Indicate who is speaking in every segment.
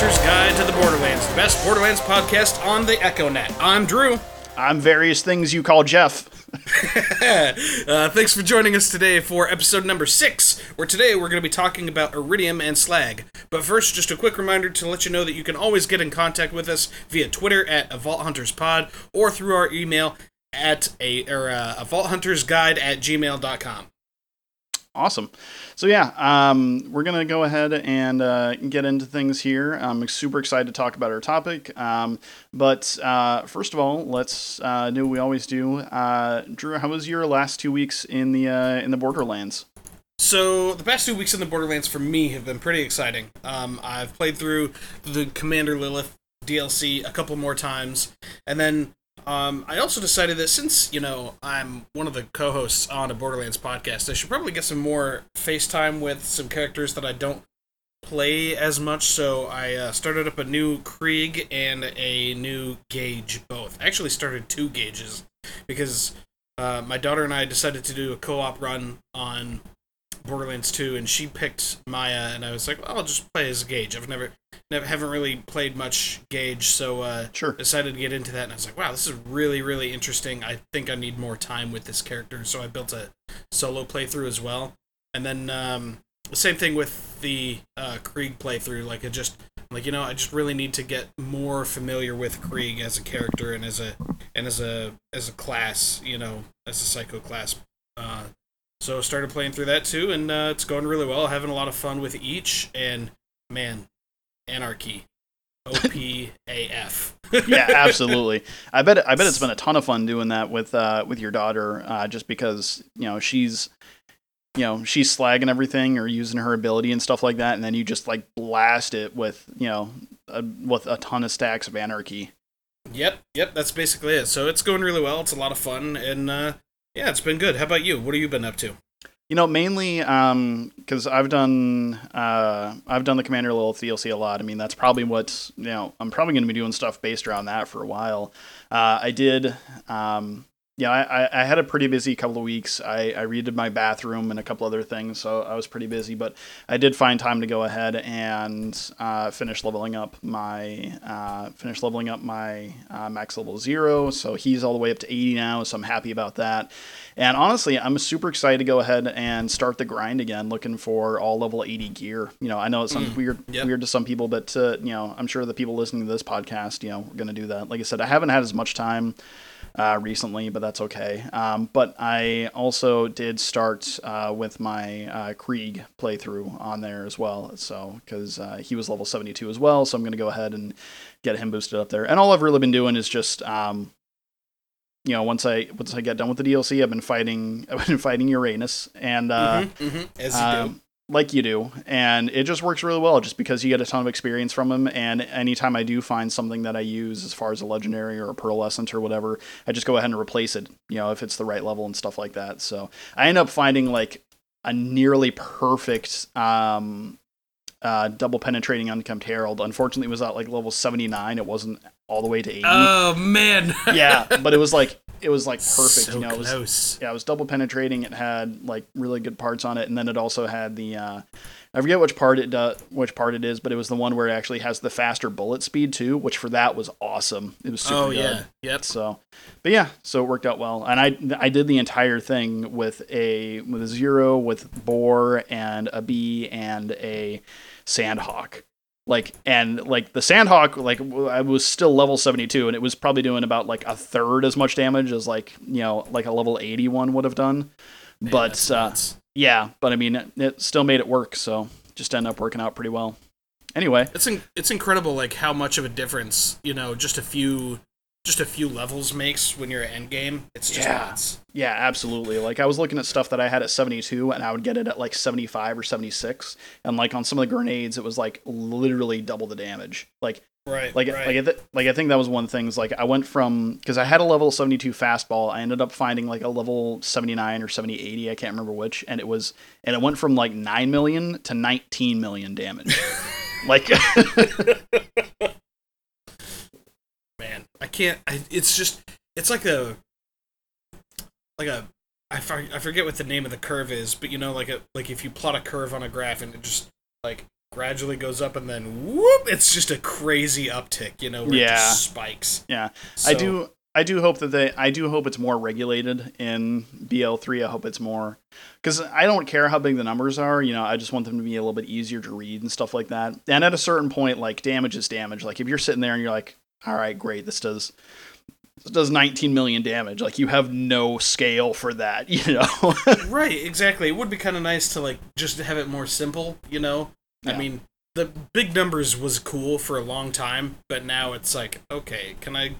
Speaker 1: Hunter's Guide to the Borderlands, the best Borderlands podcast on the EchoNet. I'm Drew.
Speaker 2: I'm various things you call Jeff.
Speaker 1: Uh, thanks for joining us today for episode number six, where today we're going to be talking about Eridium and Slag. But first, just a quick reminder to let you know that you can always get in contact with us via Twitter at a Vault Hunters Pod or through our email at a or uh, a Vault Hunters Guide at gmail.com.
Speaker 2: Awesome. So yeah, um, we're gonna go ahead and uh, get into things here. I'm super excited to talk about our topic. Um, but uh, first of all, let's uh, do what we always do. Uh, Drew, how was your last two weeks in the uh, in the Borderlands?
Speaker 1: So the past two weeks in the Borderlands for me have been pretty exciting. Um, I've played through the Commander Lilith DLC a couple more times, and then um, I also decided that since you know I'm one of the co-hosts on a Borderlands podcast, I should probably get some more FaceTime with some characters that I don't play as much. So I uh, started up a new Krieg and a new Gaige. Both I actually started two Gaiges because uh, my daughter and I decided to do a co-op run on Borderlands 2, and she picked Maya, and I was like, well, I'll just play as Gaige. I've never, never haven't really played much Gaige, so uh,
Speaker 2: Sure.
Speaker 1: decided to get into that, and I was like, wow, this is really, really interesting. I think I need more time with this character, so I built a solo playthrough as well. And then um, the same thing with the uh, Krieg playthrough. Like, I just, like you know, I just really need to get more familiar with Krieg as a character and as a and as a as a class, you know, as a psycho class. Uh, so started playing through that too, and uh, it's going really well. Having a lot of fun with each, and man, Anarchy, O P A F.
Speaker 2: yeah, absolutely. I bet I bet it's been a ton of fun doing that with uh, with your daughter, uh, just because you know she's you know she's slagging everything or using her ability and stuff like that, and then you just like blast it with you know a, with a ton of stacks of anarchy.
Speaker 1: Yep, yep, that's basically it. So it's going really well. It's a lot of fun, and uh, yeah, it's been good. How about you? What have you been up to?
Speaker 2: You know, mainly because I've done uh, I've done the Commander Lilith DLC a lot. I mean, that's probably what you know. I'm probably going to be doing stuff based around that for a while. Uh, I did. Um, yeah, I, I- had a pretty busy couple of weeks. I, I redid my bathroom and a couple other things, so I was pretty busy. But I did find time to go ahead and uh, finish leveling up my uh, finish leveling up my uh, max level zero. So he's all the way up to 80 now. So I'm happy about that. And honestly, I'm super excited to go ahead and start the grind again, looking for all level 80 gear. You know, I know it sounds weird
Speaker 1: yep.
Speaker 2: weird to some people, but uh, you know, I'm sure the people listening to this podcast, you know, we're gonna do that. Like I said, I haven't had as much time uh, recently, but that's okay. Um, but I also did start uh, with my uh, Krieg playthrough on there as well. So because uh, he was level 72 as well, so I'm gonna go ahead and get him boosted up there. And all I've really been doing is just um, you know, once I once I get done with the DLC, I've been fighting I've been fighting Uranus and uh,
Speaker 1: hmm As you
Speaker 2: like you do, and it just works really well, just because you get a ton of experience from him. And anytime I do find something that I use as far as a legendary or a pearlescent or whatever, I just go ahead and replace it. You know, if it's the right level and stuff like that. So I end up finding like a nearly perfect um, uh, double penetrating Unkempt Harold. Unfortunately, it was at like level seventy nine. It wasn't all the way to eighty.
Speaker 1: Oh man.
Speaker 2: yeah, but it was like it was like perfect.
Speaker 1: So
Speaker 2: you know, it was yeah, it was double penetrating. It had like really good parts on it, and then it also had the uh, I forget which part it does, which part it is, but it was the one where it actually has the faster bullet speed too, which for that was awesome. It was super
Speaker 1: Oh
Speaker 2: good.
Speaker 1: yeah. Yep.
Speaker 2: So, but yeah, so it worked out well, and I I did the entire thing with a with a zero, with Bore and a bee and a sandhawk. Like and like the sandhawk, like i was still level seventy two, and it was probably doing about like a third as much damage as like you know like a level eighty one would have done.
Speaker 1: Man,
Speaker 2: but uh, yeah, but I mean, it, it still made it work, so just ended up working out pretty well. Anyway,
Speaker 1: it's in, it's incredible like how much of a difference you know just a few just a few levels makes when you're at end game. It's just
Speaker 2: Yeah.
Speaker 1: nuts.
Speaker 2: yeah, absolutely. Like I was looking at stuff that I had at 72 and I would get it at like 75 or 76 and like on some of the grenades it was like literally double the damage. Like
Speaker 1: Right.
Speaker 2: like
Speaker 1: right.
Speaker 2: like I th- like I think that was one of the things like I went from cuz I had a level 72 fastball, I ended up finding like a level 79 or 70 80, I can't remember which, and it was and it went from like 9 million to 19 million damage. like
Speaker 1: i can't I, it's just it's like a like a I, I forget what the name of the curve is but you know like a like if you plot a curve on a graph and it just like gradually goes up and then whoop, it's just a crazy uptick, you know, where it
Speaker 2: Yeah.
Speaker 1: just spikes.
Speaker 2: Yeah,
Speaker 1: So,
Speaker 2: I do. I do hope that they. I do hope it's more regulated in BL three. I hope it's more because I don't care how big the numbers are. You know, I just want them to be a little bit easier to read and stuff like that. And at a certain point, like damage is damage. Like if you're sitting there and you're like, all right, great, this does. This does 19 million damage. Like you have no scale for that, you know.
Speaker 1: Right, exactly. It would be kind of nice to like just have it more simple, you know. I mean, the big numbers was cool for a long time, but now it's like, okay, can I?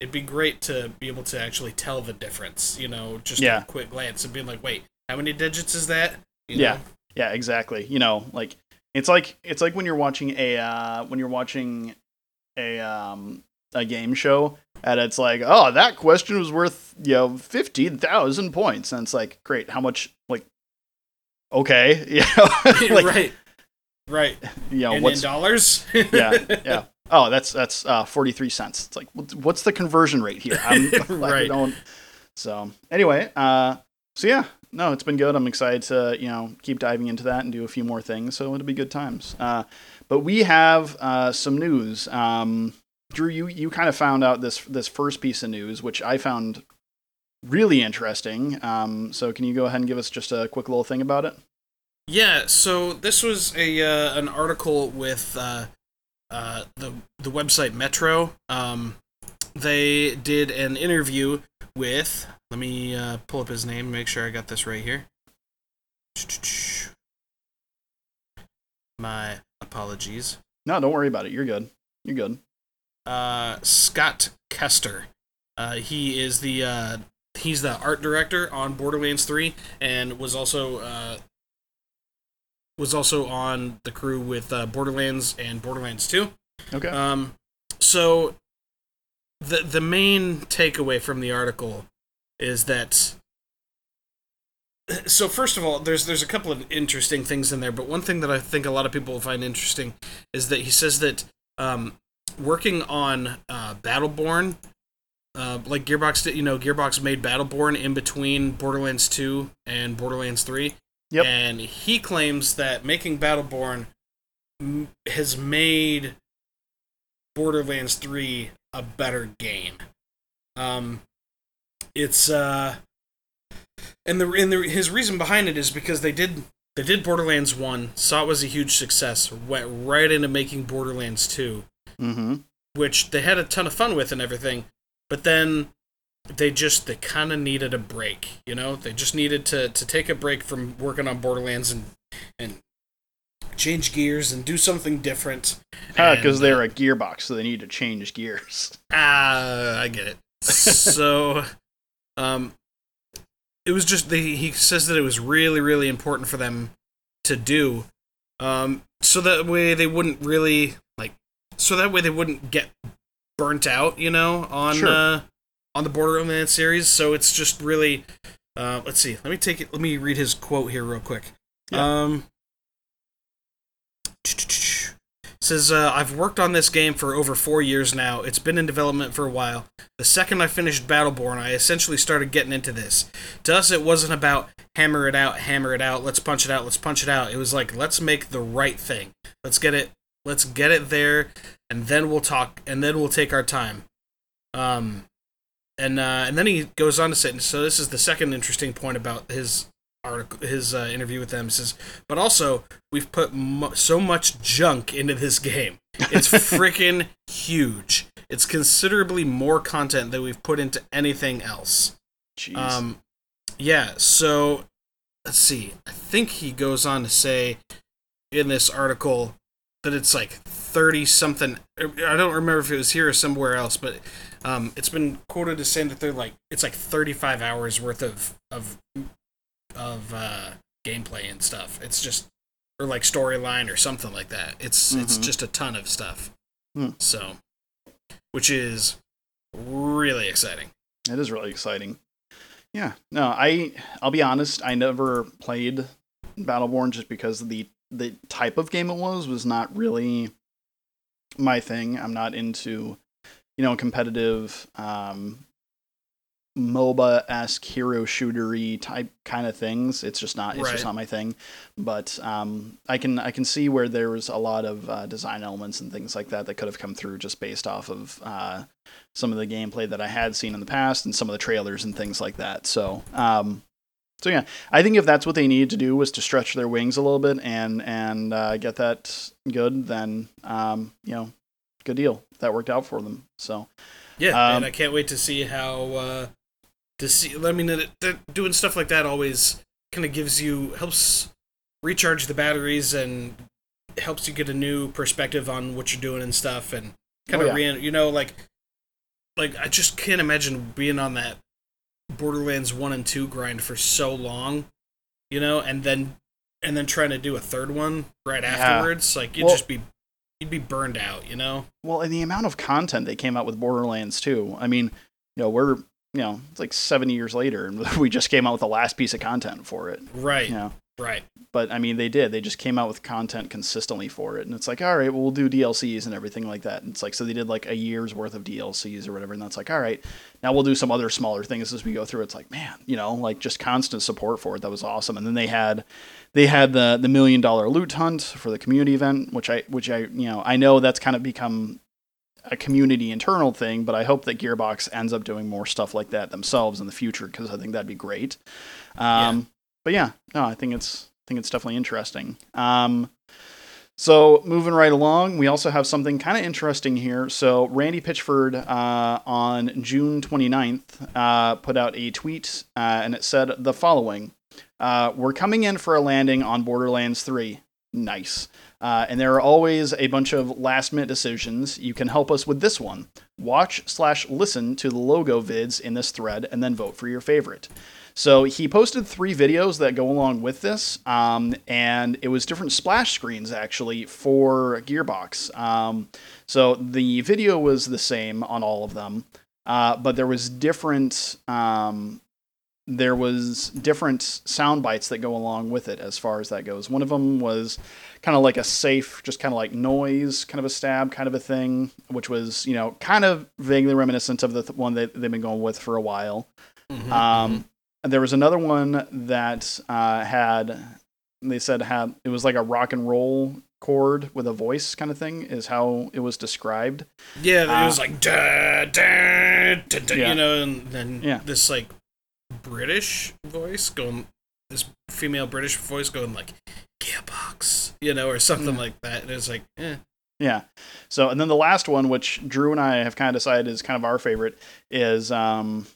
Speaker 1: It'd be great to be able to actually tell the difference, you know, just
Speaker 2: Yeah.
Speaker 1: a quick glance and being like, wait, how many digits is that? You
Speaker 2: Yeah.
Speaker 1: know?
Speaker 2: Yeah, exactly. You know, like it's like it's like when you're watching a uh, when you're watching a um a game show and it's like, oh, that question was worth you know fifteen thousand points, and it's like, great, how much? Like, okay, you know, like,
Speaker 1: right, right.
Speaker 2: you know,
Speaker 1: and
Speaker 2: what's
Speaker 1: dollars?
Speaker 2: yeah, yeah. Oh, that's that's uh, forty three cents. It's like, what's- the conversion rate here? I'm, like, I
Speaker 1: Right.
Speaker 2: don't. So anyway, uh, so yeah, no, it's been good. I'm excited to you know keep diving into that and do a few more things. So it'll be good times. Uh, but we have uh, some news. Um, Drew, you you kind of found out this this first piece of news, which I found really interesting. Um, so can you go ahead and give us just a quick little thing about it?
Speaker 1: Yeah, so this was a uh, an article with uh, uh, the the website Metro. Um, they did an interview with. Let me uh, pull up his name. Make sure I got this right here. My apologies.
Speaker 2: No, don't worry about it. You're good. You're good.
Speaker 1: Uh, Scott Kester. Uh, he is the uh, he's the art director on Borderlands 3 and was also uh, was also on the crew with uh, Borderlands and Borderlands 2.
Speaker 2: Okay.
Speaker 1: Um, so the the main takeaway from the article is that so first of all, there's there's a couple of interesting things in there, but one thing that I think a lot of people will find interesting is that he says that um, working on uh, Battleborn, uh, like Gearbox did, you know, Gearbox made Battleborn in between Borderlands 2 and Borderlands 3.
Speaker 2: Yep.
Speaker 1: And he claims that making Battleborn m- has made Borderlands 3 a better game. Um, it's uh, and the and the, his reason behind it is because they did they did Borderlands 1, saw it was a huge success, went right into making Borderlands 2
Speaker 2: Mm-hmm.
Speaker 1: which they had a ton of fun with and everything, but then they just they kind of needed a break, you know? They just needed to to take a break from working on Borderlands and and change gears and do something different.
Speaker 2: Ah,
Speaker 1: Because
Speaker 2: they're a gearbox, so they need to change gears.
Speaker 1: Ah, I get it. so, um, it was just they. He says that it was really, really important for them to do, um, so that way they wouldn't really like, so that way they wouldn't get burnt out, you know, on
Speaker 2: Sure.
Speaker 1: uh, on the Borderlands series. So it's just really, uh, let's see. Let me take it. Let me read his quote here real quick.
Speaker 2: Yeah.
Speaker 1: Um. Says, uh, I've worked on this game for over four years now. It's been in development for a while. The second I finished Battleborn, I essentially started getting into this. To us, it wasn't about hammer it out, hammer it out, let's punch it out, let's punch it out. It was like, let's make the right thing. Let's get it, let's get it there, and then we'll talk, and then we'll take our time. Um, and uh, and then he goes on to say, so this is the second interesting point about his article, his uh, interview with them. Says, but also we've put mu- so much junk into this game. It's freaking huge. It's considerably more content than we've put into anything else.
Speaker 2: Jeez.
Speaker 1: Um, yeah. So let's see. I think he goes on to say in this article that it's like thirty something. I don't remember if it was here or somewhere else, but um, it's been quoted as saying that they're like it's like thirty five hours worth of of of uh, gameplay and stuff. It's just or like storyline or something like that. It's it's
Speaker 2: Mhm.
Speaker 1: just a ton of stuff.
Speaker 2: Hmm.
Speaker 1: So, which is really exciting.
Speaker 2: It is really exciting. Yeah. No, I I'll be honest, I never played Battleborn just because the the type of game it was was not really my thing. I'm not into you know competitive um MOBA esque hero shootery type kind of things. It's just not. It's just not my thing. But um, I can I can see where there was a lot of uh, design elements and things like that that could have come through just based off of uh, some of the gameplay that I had seen in the past and some of the trailers and things like that. So. Um, so yeah, I think if that's what they needed to do was to stretch their wings a little bit and and uh, get that good, then um, you know, good deal. That worked out for them. So
Speaker 1: Yeah,
Speaker 2: Um,
Speaker 1: and I can't wait to see how uh, to see. I mean, that, that doing stuff like that always kind of gives you helps recharge the batteries and helps you get a new perspective on what you're doing and stuff, and kind
Speaker 2: Oh,
Speaker 1: of
Speaker 2: yeah.
Speaker 1: re- you know like like I just can't imagine being on that Borderlands one and two grind for so long, you know, and then and then trying to do a third one right
Speaker 2: Yeah.
Speaker 1: afterwards. Like you'd
Speaker 2: Well-
Speaker 1: just be you'd be burned out, you know.
Speaker 2: Well, and the amount of content they came out with Borderlands too. I mean, you know, we're you know, it's like 70 years later, and we just came out with the last piece of content for it.
Speaker 1: Right,
Speaker 2: You know,
Speaker 1: right.
Speaker 2: but I mean, they did. They just came out with content consistently for it, and it's like, all right, well, we'll do DLCs and everything like that. And it's like, so they did like a year's worth of DLCs or whatever, and that's like, all right, now we'll do some other smaller things as we go through. It's like, man, you know, like just constant support for it. That was awesome. And then they had, they had the the million dollar loot hunt for the community event, which I, which I, you know, I know that's kind of become a community internal thing, but I hope that Gearbox ends up doing more stuff like that themselves in the future because I think that'd be great. Um, But yeah, no, I think it's I think it's definitely interesting. Um, so moving right along, we also have something kind of interesting here. So Randy Pitchford uh, on June 29th uh, put out a tweet, uh, and it said the following: uh, "We're coming in for a landing on Borderlands 3. Nice." Uh, and there are always a bunch of last minute decisions. You can help us with this one. Watch slash listen to the logo vids in this thread and then vote for your favorite. So he posted three videos that go along with this, um, and it was different splash screens actually for Gearbox. Um, so the video was the same on all of them, uh, but there was different. Um, there was different sound bites that go along with it as far as that goes. One of them was kind of like a safe, just kind of like noise, kind of a stab, kind of a thing, which was you know kind of vaguely reminiscent of the th- one that they've been going with for a while.
Speaker 1: Mhm,
Speaker 2: Um, and there was another one that uh, had, they said had it was like a rock and roll chord with a voice kind of thing is how it was described.
Speaker 1: yeah, it
Speaker 2: uh,
Speaker 1: was like da, da, da, da,
Speaker 2: Yeah.
Speaker 1: you know, and then
Speaker 2: Yeah.
Speaker 1: this like British voice going, this female British voice going like Gearbox, you know, or something
Speaker 2: Yeah.
Speaker 1: like that. And it's like, eh,
Speaker 2: Yeah. So and then the last one, which Drew and I have kind of decided is kind of our favorite, is um.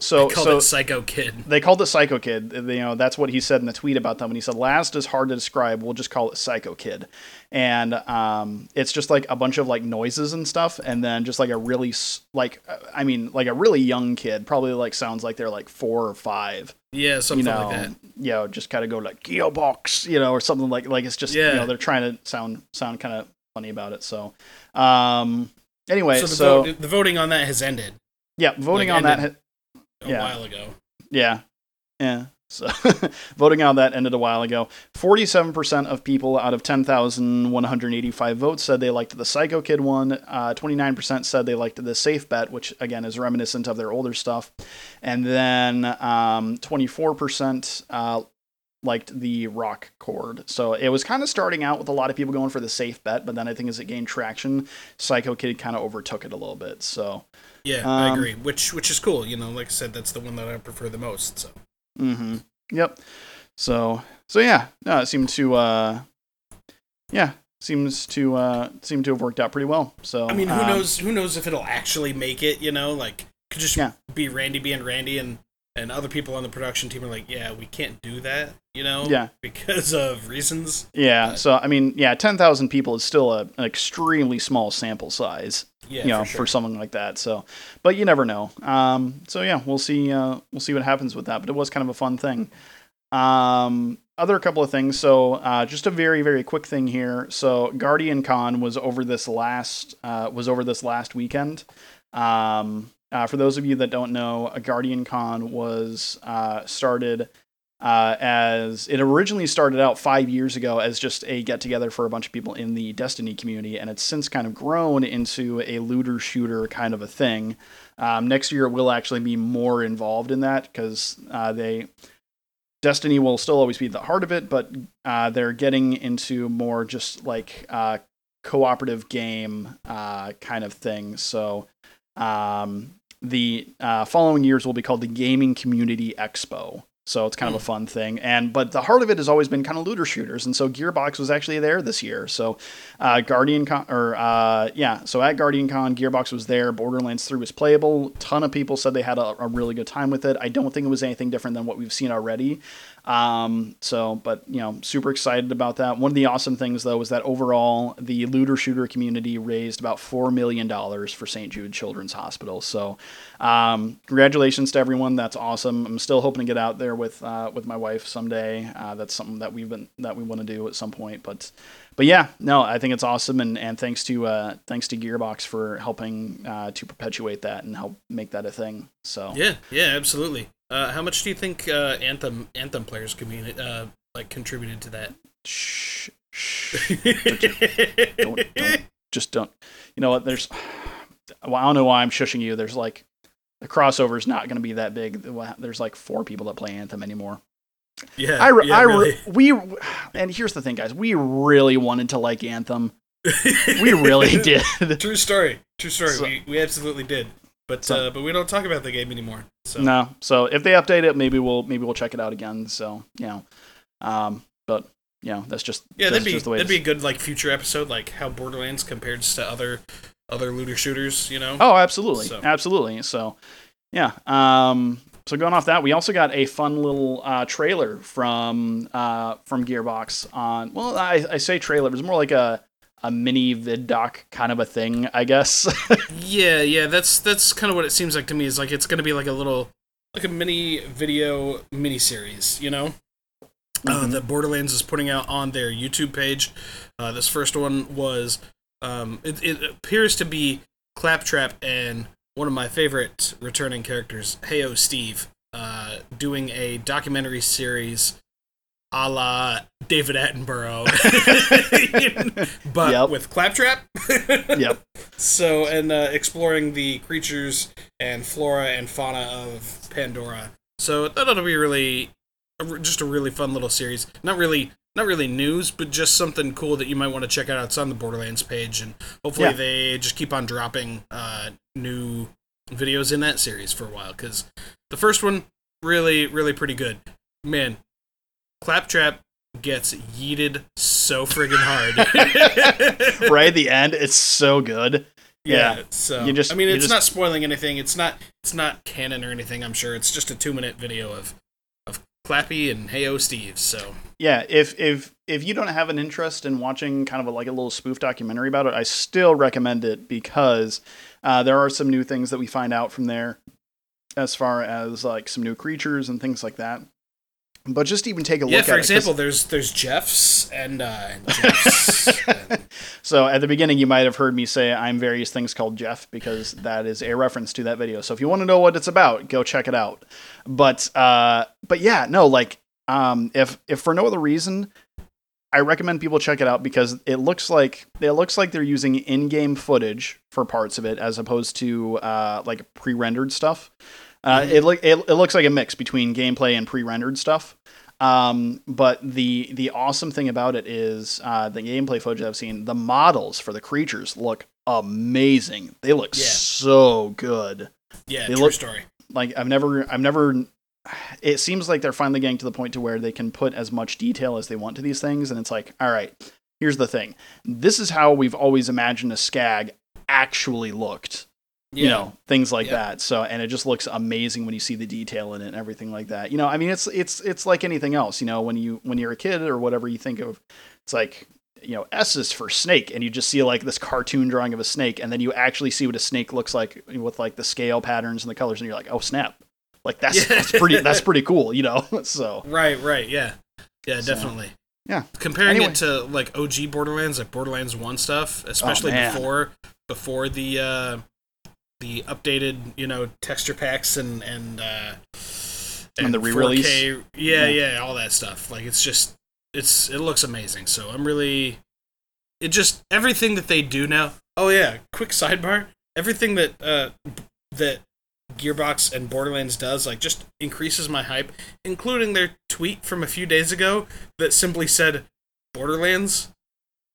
Speaker 2: So so
Speaker 1: it Psycho Kid.
Speaker 2: they called it Psycho Kid. You know, that's what he said in the tweet about them. And he said, "Last is hard to describe. We'll just call it Psycho Kid." And um, it's just like a bunch of like noises and stuff, and then just like a really like I mean, like a really young kid, probably like sounds like they're like four or five.
Speaker 1: Yeah, something
Speaker 2: you know,
Speaker 1: like that.
Speaker 2: you know, just kind of go like gearbox, you know, or something like like it's just you know they're trying to sound sound kind of funny about it. So, um, anyway,
Speaker 1: So
Speaker 2: so,
Speaker 1: the, vote, the voting on that has ended
Speaker 2: yeah, voting
Speaker 1: like,
Speaker 2: on that. ha-
Speaker 1: a
Speaker 2: Yeah.
Speaker 1: while ago.
Speaker 2: Yeah. Yeah. So voting on that ended a while ago. 47% of people out of 10,185 votes said they liked the Psycho Kid one. Uh, 29% said they liked the Safe Bet, which again is reminiscent of their older stuff. And then um, 24% uh, liked the Rock Chord. So it was kind of starting out with a lot of people going for the Safe Bet, but then I think as it gained traction, Psycho Kid kind of overtook it a little bit. So.
Speaker 1: Yeah, I
Speaker 2: Um,
Speaker 1: agree. Which which is cool. You know, like I said, that's the one that I prefer the most. So
Speaker 2: Mm-hmm. Yep. So so yeah, no, it seemed to uh yeah, seems to uh seem to have worked out pretty well. So
Speaker 1: I mean, who
Speaker 2: um,
Speaker 1: knows? Who knows if it'll actually make it? You know, like could just
Speaker 2: Yeah.
Speaker 1: be Randy being Randy, and and other people on the production team are like, yeah, we can't do that. You know,
Speaker 2: Yeah.
Speaker 1: because of reasons.
Speaker 2: Yeah,
Speaker 1: but-
Speaker 2: so I mean, yeah, 10,000 people is still a, an extremely small sample size,
Speaker 1: Yeah,
Speaker 2: you know,
Speaker 1: for
Speaker 2: for, something like that. So, but you never know. Um so yeah, we'll see uh we'll see what happens with that, but it was kind of a fun thing. Um other couple of things. So, uh, just a very, very quick thing here. So, Guardian Con was over this last uh, was over this last weekend. Um, uh, for those of you that don't know, a Guardian Con was uh, started uh, as it originally started out five years ago as just a get together for a bunch of people in the Destiny community, and it's since kind of grown into a looter shooter kind of a thing. Um, next year, it will actually be more involved in that because uh, they Destiny will still always be the heart of it, but uh, they're getting into more just like uh, cooperative game uh, kind of thing. So um, the uh, following years will be called the Gaming Community Expo. So it's kind of a fun thing, and but the heart of it has always been kind of looter shooters, and so Gearbox was actually there this year. So uh, Guardian Con, or uh, yeah, so at Guardian Con, Gearbox was there. Borderlands 3 was playable. ton of people said they had a, a really good time with it. I don't think it was anything different than what we've seen already. Um, so, but you know, super excited about that. One of the awesome things though was that overall the looter shooter community raised about four million dollars for St. Jude Children's Hospital. So, um, congratulations to everyone. That's awesome. I'm still hoping to get out there with uh, with my wife someday. Uh, that's something that we've been that we want to do at some point. But, but yeah, no, I think it's awesome, and and thanks to uh, thanks to Gearbox for helping uh, to perpetuate that and help make that a thing. So
Speaker 1: Yeah, yeah, absolutely. Uh, how much do you think uh, Anthem Anthem players communi- uh, like contributed to that?
Speaker 2: shh, shh. don't, don't, just don't. You know what? There's. Well, I don't know why I'm shushing you. There's like the crossover's not going to be that big. There's like four people that play Anthem anymore.
Speaker 1: yeah,
Speaker 2: I, re-
Speaker 1: yeah,
Speaker 2: I
Speaker 1: really.
Speaker 2: we and here's the thing, guys. We really wanted to like Anthem. We really did.
Speaker 1: True story. True story.
Speaker 2: So-
Speaker 1: we, we absolutely did. But
Speaker 2: So-
Speaker 1: uh, but we don't talk about the game anymore. So
Speaker 2: No. So if they update it, maybe we'll maybe we'll check it out again. So you know, um, but you know, that's just
Speaker 1: yeah,
Speaker 2: that's
Speaker 1: that'd be
Speaker 2: the
Speaker 1: that'd be a good like future episode, like how Borderlands compares to other other looter shooters. You know.
Speaker 2: Oh, absolutely,
Speaker 1: So-
Speaker 2: absolutely. So, yeah. Um, so going off that, we also got a fun little uh, trailer from uh, from Gearbox on. Well, I, I say trailer. It was more like a a mini vid doc kind of a thing, I guess.
Speaker 1: Yeah, yeah, that's that's kind of what it seems like to me. Is like it's gonna be like a little like a mini video mini series, you know. Uh,
Speaker 2: Mhm.
Speaker 1: that Borderlands is putting out on their YouTube page. Uh, this first one was um, it, it appears to be Claptrap and one of my favorite returning characters, Heyo Steve, uh, doing a documentary series a la David Attenborough, but
Speaker 2: Yep.
Speaker 1: with Claptrap.
Speaker 2: yep.
Speaker 1: So, and uh, exploring the creatures and flora and fauna of Pandora. So that'll be really, just a really fun little series. Not really, not really news, but just something cool that you might want to check out. It's on the Borderlands page, and hopefully
Speaker 2: Yeah.
Speaker 1: they just keep on dropping uh, new videos in that series for a while. Because the first one really, really pretty good. Man, Claptrap gets yeeted so friggin' hard.
Speaker 2: right at the end, it's so good.
Speaker 1: Yeah.
Speaker 2: Yeah.
Speaker 1: So
Speaker 2: You just-
Speaker 1: I mean, it's
Speaker 2: just-
Speaker 1: not spoiling anything. It's not it's not canon or anything. I'm sure it's just a two minute video of of Clappy and Heyo Steve. So
Speaker 2: yeah if if if you don't have an interest in watching kind of a, like a little spoof documentary about it i still recommend it because uh, there are some new things that we find out from there as far as like some new creatures and things like that but just even take a look
Speaker 1: yeah, for example, there's there's Jeffs and uh, Jeffs. and-
Speaker 2: so at the beginning you might have heard me say i'm various things called jeff because that is a reference to that video so if you want to know what it's about go check it out but uh but yeah no like um if if for no other reason i recommend people check it out because it looks like it looks like they're using in-game footage for parts of it as opposed to uh like pre-rendered stuff uh,
Speaker 1: Mhm.
Speaker 2: it, look it, it looks like a mix between gameplay and pre-rendered stuff um, but the the awesome thing about it is uh, the gameplay footage I've seen. The models for the creatures look amazing. They look
Speaker 1: Yeah.
Speaker 2: so good.
Speaker 1: yeah,
Speaker 2: They
Speaker 1: true
Speaker 2: look-
Speaker 1: story.
Speaker 2: Like I've never I've never. It seems like they're finally getting to the point to where they can put as much detail as they want to these things, and it's like, all right, here's the thing. This is how we've always imagined a skag actually looked
Speaker 1: Yeah.
Speaker 2: you know things like
Speaker 1: Yeah.
Speaker 2: that so and it just looks amazing when you see the detail in it and everything like that you know i mean it's it's it's like anything else you know when you when you're a kid or whatever you think of it's like you know s is for snake and you just see like this cartoon drawing of a snake and then you actually see what a snake looks like with like the scale patterns and the colors and you're like oh snap like that's,
Speaker 1: Yeah.
Speaker 2: that's pretty that's pretty cool you know so
Speaker 1: Right, right, yeah, yeah,
Speaker 2: So,
Speaker 1: definitely.
Speaker 2: yeah.
Speaker 1: comparing
Speaker 2: Anyway.
Speaker 1: it to like OG Borderlands, like Borderlands One stuff, especially
Speaker 2: Oh,
Speaker 1: before before the uh, the updated you know texture packs and and uh,
Speaker 2: And the re-release?
Speaker 1: 4K Yeah, yeah, all that stuff. Like it's just it's it looks amazing. So I'm really it just everything that they do now. Oh yeah, quick sidebar. Everything that uh that Gearbox and Borderlands does like just increases my hype, including their tweet from a few days ago that simply said Borderlands.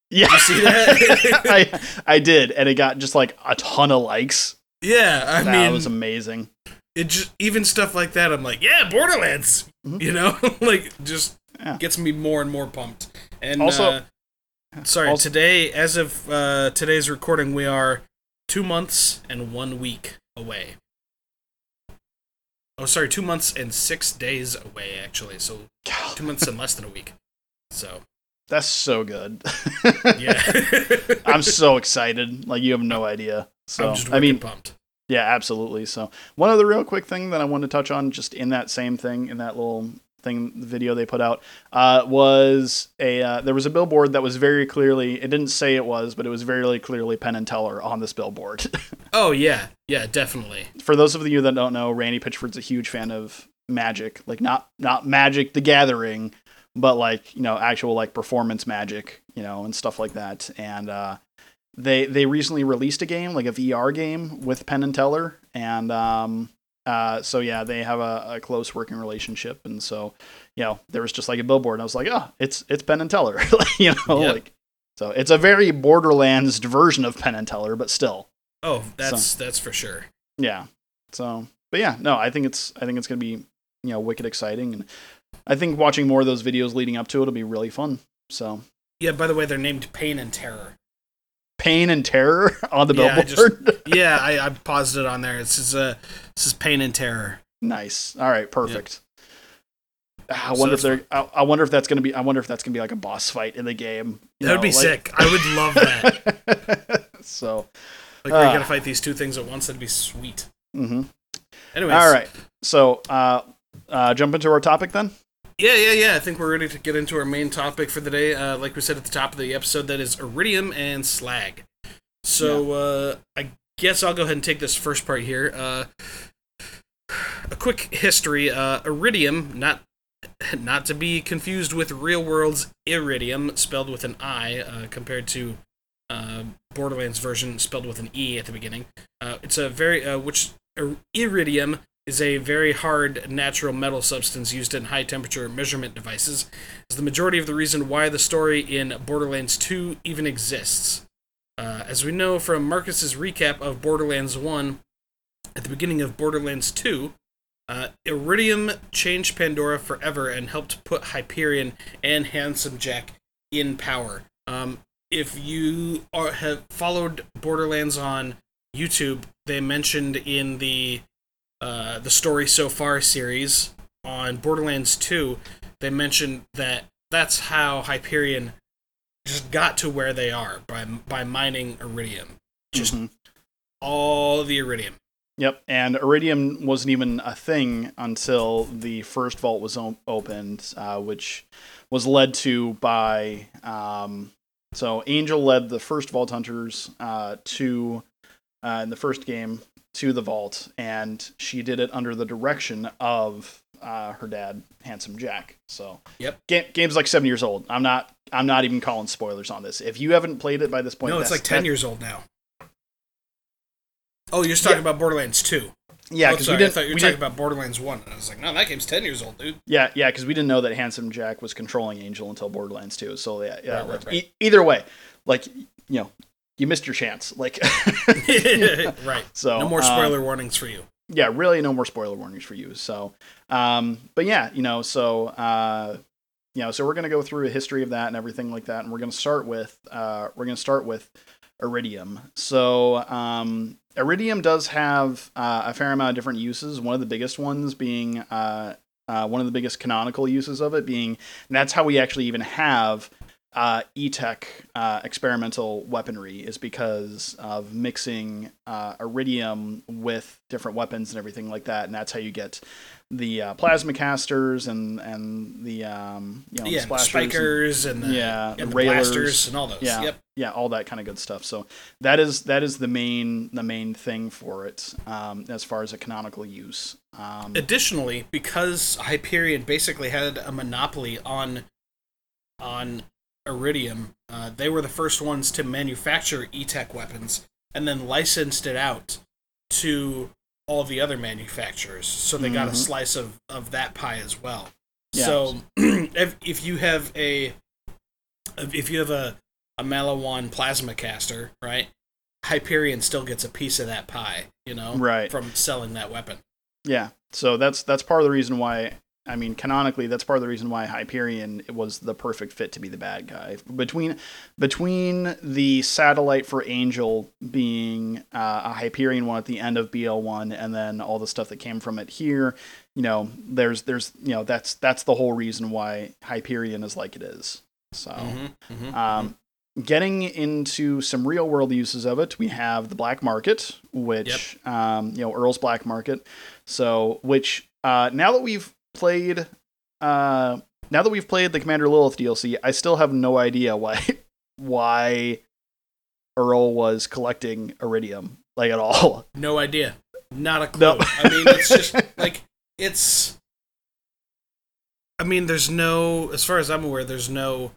Speaker 2: Yeah,
Speaker 1: You see that?
Speaker 2: I I did, and it got just like a ton of likes.
Speaker 1: Yeah, I mean
Speaker 2: that
Speaker 1: mean
Speaker 2: was amazing.
Speaker 1: it just even stuff like that i'm like yeah borderlands!
Speaker 2: Mhm.
Speaker 1: you know? Like just
Speaker 2: Yeah.
Speaker 1: gets me more and more pumped. And
Speaker 2: Also-
Speaker 1: uh, sorry
Speaker 2: also-
Speaker 1: today as of uh, today's recording we are two months and one week away. Oh sorry two months and six days away actually. So two months and less than a week. So
Speaker 2: that's so good.
Speaker 1: yeah
Speaker 2: I'm so excited. Like you have no idea. So I mean,
Speaker 1: pumped
Speaker 2: Yeah, absolutely. So one other real quick thing that I wanted to touch on, just in that same thing, in that little thing, the video they put out, uh, was a uh, there was a billboard that was very clearly. It didn't say it was, but it was very clearly Penn and Teller on this billboard.
Speaker 1: oh yeah yeah definitely
Speaker 2: For those of you that don't know, Randy Pitchford's a huge fan of Magic, like not not Magic the Gathering, but like you know actual like performance Magic, you know, and stuff like that. And uh, they they recently released a game like a VR game with Penn and Teller, and um, uh, so yeah, they have a, a close working relationship, and so you know there was just like a billboard, and I was like, oh, it's it's Penn and Teller, you know,
Speaker 1: Yep.
Speaker 2: like so it's a very Borderlands version of Penn and Teller, but still,
Speaker 1: oh that's that's for sure
Speaker 2: yeah. So, but yeah, no, I think it's I think it's gonna be you know wicked exciting, and I think watching more of those videos leading up to it will be really fun. So,
Speaker 1: yeah by the way they're named pain and terror
Speaker 2: pain and terror on the
Speaker 1: Yeah, I
Speaker 2: billboard.
Speaker 1: yeah, I, I paused it on there. It says, uh, this is Pain and Terror.
Speaker 2: nice. All right, perfect. Ah, I
Speaker 1: So
Speaker 2: wonder if
Speaker 1: that's
Speaker 2: they're. I, I wonder if that's gonna be. I wonder if that's gonna be like a boss fight in the game.
Speaker 1: That would be
Speaker 2: like-
Speaker 1: sick. I would love that.
Speaker 2: so,
Speaker 1: Like, we're
Speaker 2: Ah.
Speaker 1: gonna fight these two things at once. That'd be sweet.
Speaker 2: hmm
Speaker 1: Anyways.
Speaker 2: all right. So, uh, uh, jump into our topic then.
Speaker 1: Yeah, yeah, yeah. I think we're ready to get into our main topic for the day. Uh, like we said at the top of the episode, that is Eridium and slag. So, uh, I guess I'll go ahead and take this first part here. Uh, a quick history. Uh, Eridium, not not to be confused with real world's iridium, spelled with an I, uh, compared to uh, Borderlands version spelled with an E at the beginning. Uh, it's a very uh, which iridium is a very hard natural metal substance used in high temperature measurement devices. Is the majority of the reason why the story in Borderlands 2 even exists. Uh, as we know from Marcus's recap of Borderlands 1, at the beginning of Borderlands 2, uh, Eridium changed Pandora forever and helped put Hyperion and Handsome Jack in power. Um, if you are, have followed Borderlands on YouTube, they mentioned in the uh, the story so far series on Borderlands 2, they mentioned that that's how Hyperion just got to where they are by by mining Eridium, just
Speaker 2: Mhm.
Speaker 1: all the Eridium.
Speaker 2: Yep, and Eridium wasn't even a thing until the first vault was o- opened, uh, which was led to by. Um, so Angel led the first vault hunters uh, to uh, in the first game to the vault, and she did it under the direction of uh, her dad, Handsome Jack. So
Speaker 1: Yep.
Speaker 2: game, game's like seven years old. I'm not. I'm not even calling spoilers on this. If you haven't played it by this point,
Speaker 1: no, it's like ten
Speaker 2: that-
Speaker 1: years old now. Oh, you're just talking
Speaker 2: Yeah.
Speaker 1: about Borderlands 2.
Speaker 2: Yeah,
Speaker 1: oh,
Speaker 2: because
Speaker 1: sorry,
Speaker 2: we didn't.
Speaker 1: I thought you were
Speaker 2: we
Speaker 1: talking about Borderlands 1. And I was like, no, that game's 10 years old, dude.
Speaker 2: Yeah, yeah, because we didn't know that Handsome Jack was controlling Angel until Borderlands 2. So yeah, yeah.
Speaker 1: Right, right, right.
Speaker 2: E- either way, like you know, you missed your chance. Like,
Speaker 1: right.
Speaker 2: so
Speaker 1: No more
Speaker 2: um,
Speaker 1: spoiler warnings for you.
Speaker 2: yeah, really, no more spoiler warnings for you. So, um, but yeah, you know, so uh, you know, so we're gonna go through a history of that and everything like that, and we're gonna start with uh, we're gonna start with Eridium. So, um, Eridium does have uh, a fair amount of different uses. One of the biggest ones being uh, uh, one of the biggest canonical uses of it being, and that's how we actually even have uh, E-Tech uh, experimental weaponry is because of mixing uh, Eridium with different weapons and everything like that, and that's how you get the uh, plasma casters and and the um, you know
Speaker 1: yeah,
Speaker 2: the splashers and-
Speaker 1: spikers and, the,
Speaker 2: yeah,
Speaker 1: and
Speaker 2: the, railers.
Speaker 1: blasters and all those.
Speaker 2: Yeah,
Speaker 1: Yep.
Speaker 2: yeah, all that kind of good stuff. So that is that is the main the main thing for it um, as far as a canonical use. Um,
Speaker 1: Additionally, because Hyperion basically had a monopoly on on Eridium, uh, they were the first ones to manufacture E-Tech weapons and then licensed it out to all the other manufacturers. So they got a
Speaker 2: Mhm.
Speaker 1: slice of, of that pie as well.
Speaker 2: Yeah.
Speaker 1: So if, if you have a if you have a a Maliwan plasma caster, right? Hyperion still gets a piece of that pie, you know,
Speaker 2: Right.
Speaker 1: from selling that weapon.
Speaker 2: Yeah, so that's that's part of the reason why. I mean, canonically, that's part of the reason why Hyperion was the perfect fit to be the bad guy. Between between the satellite for Angel being uh, a Hyperion one at the end of BL one, and then all the stuff that came from it here, you know, there's there's you know that's that's the whole reason why Hyperion is like it is. So.
Speaker 1: Mhm, mhm.
Speaker 2: Um, getting into some real world uses of it, we have the black market, which um, you know Earl's black market. So, which uh, now that we've played, uh, now that we've played the Commander Lilith DLC, I still have no idea why why Earl was collecting Eridium like at all.
Speaker 1: No idea. Not a clue.
Speaker 2: No.
Speaker 1: I mean, it's just like it's. I mean, there's no, as far as I'm aware, there's no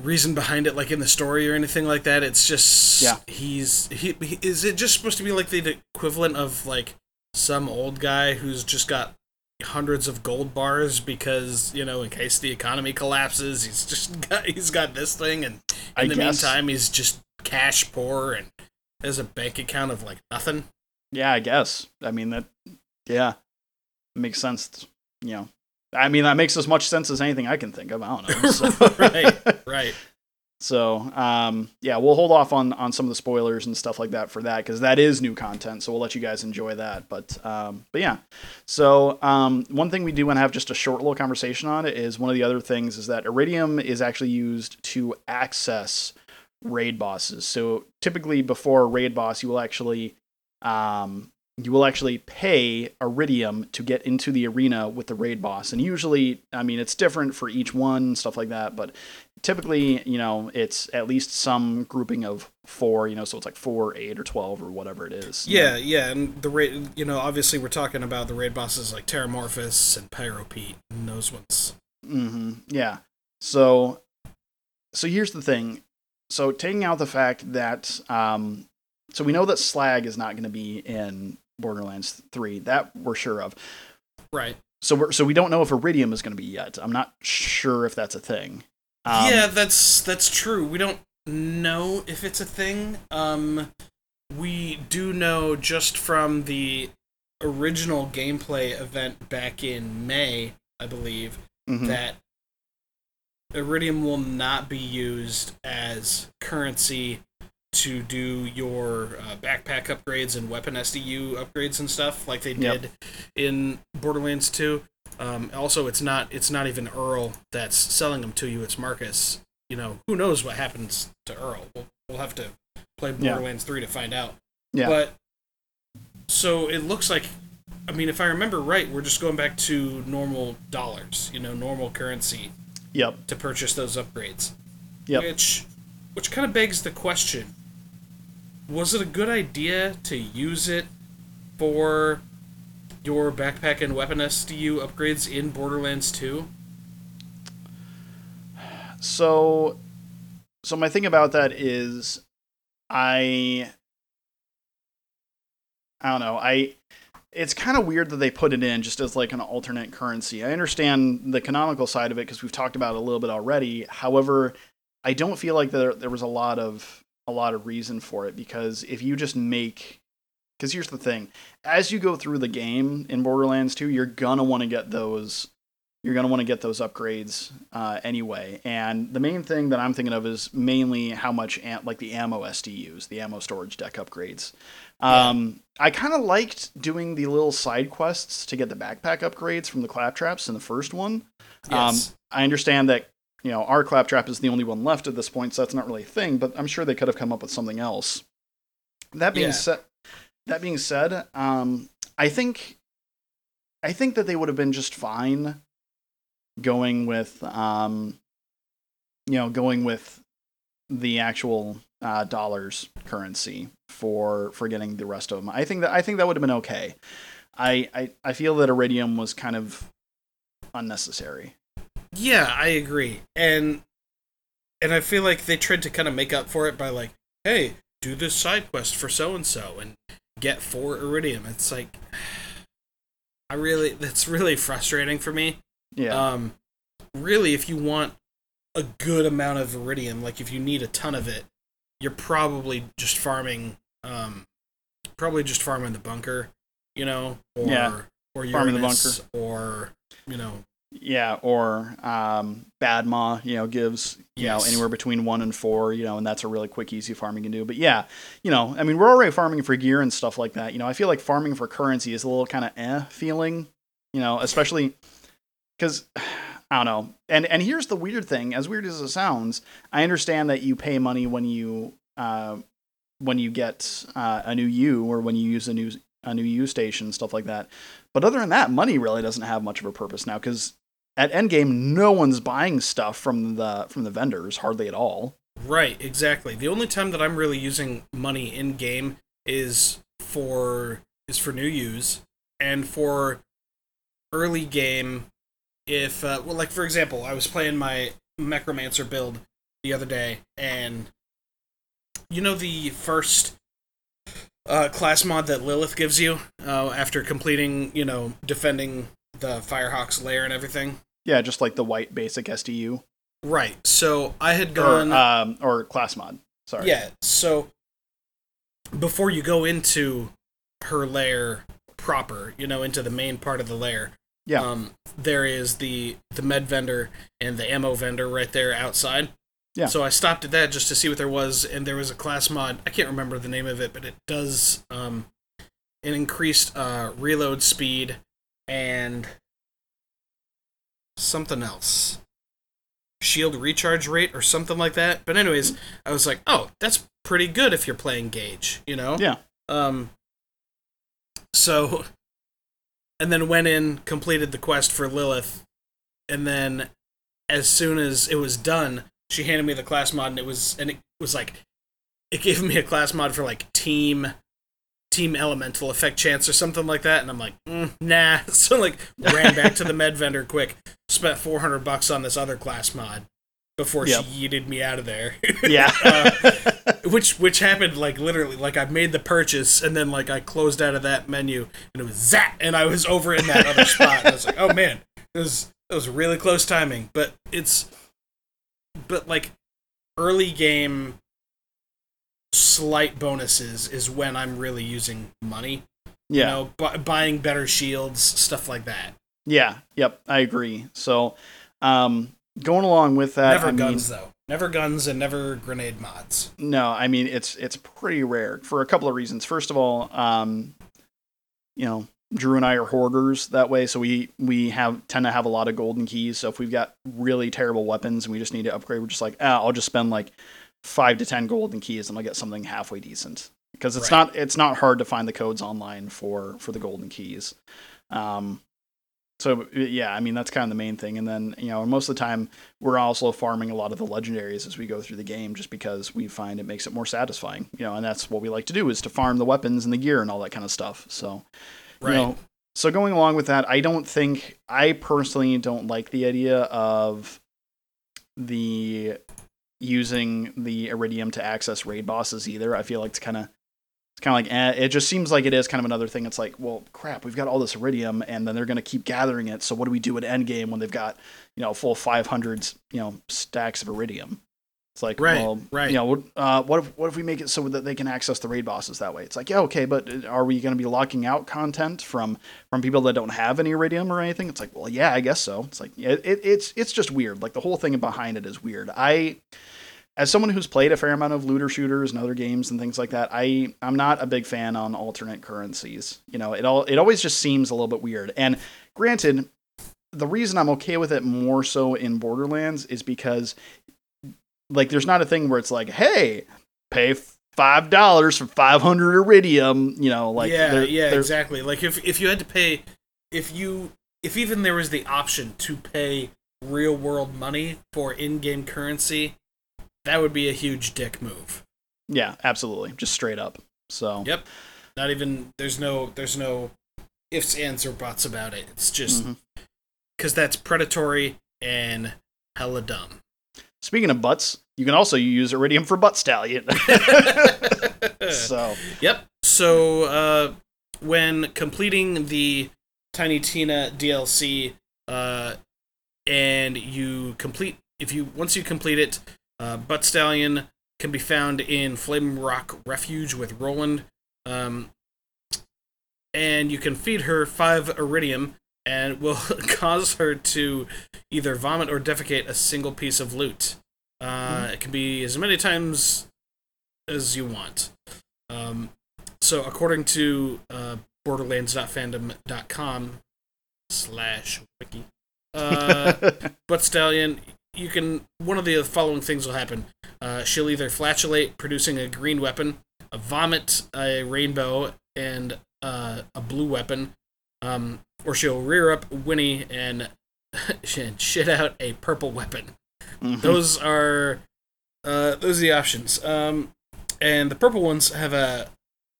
Speaker 1: reason behind it, like in the story or anything like that. It's just
Speaker 2: Yeah.
Speaker 1: he's he, he is it just supposed to be like the equivalent of like some old guy who's just got hundreds of gold bars because you know in case the economy collapses he's just got he's got this thing and in
Speaker 2: I
Speaker 1: the
Speaker 2: guess.
Speaker 1: meantime he's just cash poor and has a bank account of like nothing
Speaker 2: Yeah, I guess. I mean that. Yeah, makes sense. You know, I mean that makes as much sense as anything I can think of. I don't know. So.
Speaker 1: right right
Speaker 2: So, um, yeah, we'll hold off on, on some of the spoilers and stuff like that for that because that is new content. So we'll let you guys enjoy that. But, um, but yeah. So, um, one thing we do want to have just a short little conversation on is one of the other things is that Eridium is actually used to access raid bosses. So typically before a raid boss, you will actually, um, you will actually pay Eridium to get into the arena with the raid boss. And usually, I mean, it's different for each one, stuff like that. But typically, you know, it's at least some grouping of four, you know, so it's like four, eight, or 12, or whatever it is. you know.
Speaker 1: yeah yeah and the raid you know obviously we're talking about the raid bosses like terramorphous and pyropete and those ones
Speaker 2: mm-hmm Yeah. So, so here's the thing. So taking out the fact that, um, so we know that Slag is not going to be in Borderlands 3. That we're sure of.
Speaker 1: right
Speaker 2: So we're, so we don't know if Eridium is going to be yet. I'm not sure if that's a thing. Um,
Speaker 1: yeah that's that's true we don't know if it's a thing um we do know just from the original gameplay event back in may i believe
Speaker 2: mhm.
Speaker 1: that Eridium will not be used as currency to do your uh, backpack upgrades and weapon SDU upgrades and stuff like they
Speaker 2: Yep.
Speaker 1: did in Borderlands 2. Um, also, it's not it's not even Earl that's selling them to you. It's Marcus. You know who knows what happens to Earl. We'll, we'll have to play
Speaker 2: Yeah.
Speaker 1: Borderlands 3 to find out.
Speaker 2: Yeah.
Speaker 1: But so it looks like, I mean, if I remember right, we're just going back to normal dollars. You know, normal currency
Speaker 2: Yep.
Speaker 1: to purchase those upgrades.
Speaker 2: Yep.
Speaker 1: Which, which kind of begs the question: Was it a good idea to use it for your backpack and weapon SDU upgrades in Borderlands 2?
Speaker 2: So, so my thing about that is, I, I don't know. I, it's kind of weird that they put it in just as like an alternate currency. I understand the canonical side of it because we've talked about it a little bit already. However, I don't feel like there there was a lot of a lot of reason for it because if you just make because here's the thing as you go through the game in borderlands 2 you're gonna want to get those you're to want to get those upgrades uh, anyway. And the main thing that I'm thinking of is mainly how much am- like the ammo SDUs, the ammo storage deck upgrades. Um, I kind of liked doing the little side quests to get the backpack upgrades from the claptraps in the first one.
Speaker 1: Yes.
Speaker 2: Um, I understand that you know our claptrap is the only one left at this point, so that's not really a thing. But I'm sure they could have come up with something else. That being
Speaker 1: Yeah.
Speaker 2: said, that being said, um, I think I think that they would have been just fine going with um you know going with the actual uh, dollars currency for for getting the rest of them. I think that I think that would have been okay. I, I I feel that Eridium was kind of unnecessary.
Speaker 1: Yeah, I agree. And and I feel like they tried to kind of make up for it by like, hey, do this side quest for so and so and get four Eridium. It's like I really that's really frustrating for me.
Speaker 2: Yeah.
Speaker 1: Um really if you want a good amount of Eridium, like if you need a ton of it, you're probably just farming um probably just farming the bunker, you know, or
Speaker 2: Yeah,
Speaker 1: or
Speaker 2: farming the
Speaker 1: Uranus, or you know,
Speaker 2: yeah, or um, Badmaw, you know, gives you
Speaker 1: Yes.
Speaker 2: know anywhere between one and four, you know, and that's a really quick, easy farming you can do. But yeah, you know, I mean, we're already farming for gear and stuff like that. You know, I feel like farming for currency is a little kind of eh feeling, you know, especially because I don't know. And and here's the weird thing: as weird as it sounds, I understand that you pay money when you uh, when you get uh, a new U or when you use a new a new U station, stuff like that. But other than that, money really doesn't have much of a purpose now because at Endgame, no one's buying stuff from the from the vendors hardly at all.
Speaker 1: Right, exactly. The only time that I'm really using money in game is for is for new use and for early game if uh, well like for example, I was playing my Necromancer build the other day and you know the first uh, class mod that Lilith gives you uh, after completing, you know, defending the Firehawk's lair and everything.
Speaker 2: Yeah, just like the white basic SDU
Speaker 1: Right. So I had
Speaker 2: or
Speaker 1: gone
Speaker 2: um, or class mod. Sorry.
Speaker 1: Yeah, so before you go into her lair proper, you know, into the main part of the lair,
Speaker 2: Yeah.
Speaker 1: um, there is the the med vendor and the ammo vendor right there outside.
Speaker 2: Yeah.
Speaker 1: So I stopped at that just to see what there was, and there was a class mod. I can't remember the name of it, but it does um, an increased uh, reload speed and something else shield recharge rate or something like that. But anyways, I was like, oh, that's pretty good if you're playing Gaige, you know?
Speaker 2: Yeah.
Speaker 1: Um. So, and then went in, completed the quest for Lilith, and then as soon as it was done, she handed me the class mod, and it was and it was like, it gave me a class mod for like team. Team elemental effect chance or something like that, and I'm like, mm, nah. So like, ran back to the med vendor quick, spent 400 bucks on this other class mod before
Speaker 2: Yep.
Speaker 1: she yeeted me out of there.
Speaker 2: Yeah.
Speaker 1: Uh, which which happened like literally like I made the purchase and then like I closed out of that menu and it was zap and I was over in that other spot. And I was like, oh man, it was it was really close timing. But it's but like early game slight bonuses is when I'm really using money.
Speaker 2: yeah.
Speaker 1: You know, bu- buying better shields, stuff like that.
Speaker 2: Yeah. Yep. I agree. So, um, going along with that,
Speaker 1: never
Speaker 2: I mean,
Speaker 1: guns though. Never guns and never grenade mods.
Speaker 2: No, I mean it's it's pretty rare for a couple of reasons. First of all, um, you know, Drew and I are hoarders that way, so we we have tend to have a lot of golden keys. So if we've got really terrible weapons and we just need to upgrade, we're just like, ah, I'll just spend like five to ten golden keys and I'll get something halfway decent. Because it's
Speaker 1: Right.
Speaker 2: not it's not hard to find the codes online for for the golden keys. Um, so yeah, I mean that's kind of the main thing. And then you know most of the time we're also farming a lot of the legendaries as we go through the game, just because we find it makes it more satisfying. You know, and that's what we like to do is to farm the weapons and the gear and all that kind of stuff. So
Speaker 1: Right.
Speaker 2: you know, so going along with that, I don't think I personally don't like the idea of the using the Eridium to access raid bosses either. I feel like it's kind of it's kind of like eh, it just seems like it is kind of another thing. It's like, well, crap, we've got all this Eridium, and then they're going to keep gathering it. So what do we do at endgame when they've got you know full 500 you know stacks of Eridium? It's like,
Speaker 1: Right,
Speaker 2: well,
Speaker 1: right.
Speaker 2: you know, uh, what if what if we make it so that they can access the raid bosses that way? It's like, yeah, okay, but uh, are we going to be locking out content from from people that don't have any Eridium or anything? It's like, well, yeah, I guess so. It's like, yeah, it, it's it's just weird. Like the whole thing behind it is weird. I, as someone who's played a fair amount of looter shooters and other games and things like that, I I'm not a big fan on alternate currencies. You know, it all it always just seems a little bit weird. And granted, the reason I'm okay with it more so in Borderlands is because like there's not a thing where it's like, hey, pay five dollars for five hundred Eridium. You know, like
Speaker 1: yeah,
Speaker 2: there-
Speaker 1: yeah,
Speaker 2: there-
Speaker 1: exactly. Like if if you had to pay, if you if even there was the option to pay real world money for in-game currency, that would be a huge dick move.
Speaker 2: Yeah, absolutely. Just straight up. So
Speaker 1: Yep. Not even there's no there's no ifs ands or buts about it. It's just
Speaker 2: Mhm.
Speaker 1: cuz that's predatory and hella dumb.
Speaker 2: Speaking of butts, you can also use Eridium for Butt Stallion. so
Speaker 1: Yep. So uh, when completing the Tiny Tina DLC, uh, and you complete if you once you complete it, uh, Butt Stallion can be found in Flamerock Refuge with Roland, um, and you can feed her five Eridium, and will cause her to either vomit or defecate a single piece of loot. Uh, It can be as many times as you want. Um, so according to uh, borderlands.fandom.com slash wiki uh, Butt Stallion you can one of the following things will happen uh, she'll either flatulate producing a green weapon a vomit a rainbow and uh, a blue weapon um, or she'll rear up winnie and and shit out a purple weapon
Speaker 2: mhm.
Speaker 1: those are uh, those are the options. Um, and the purple ones have a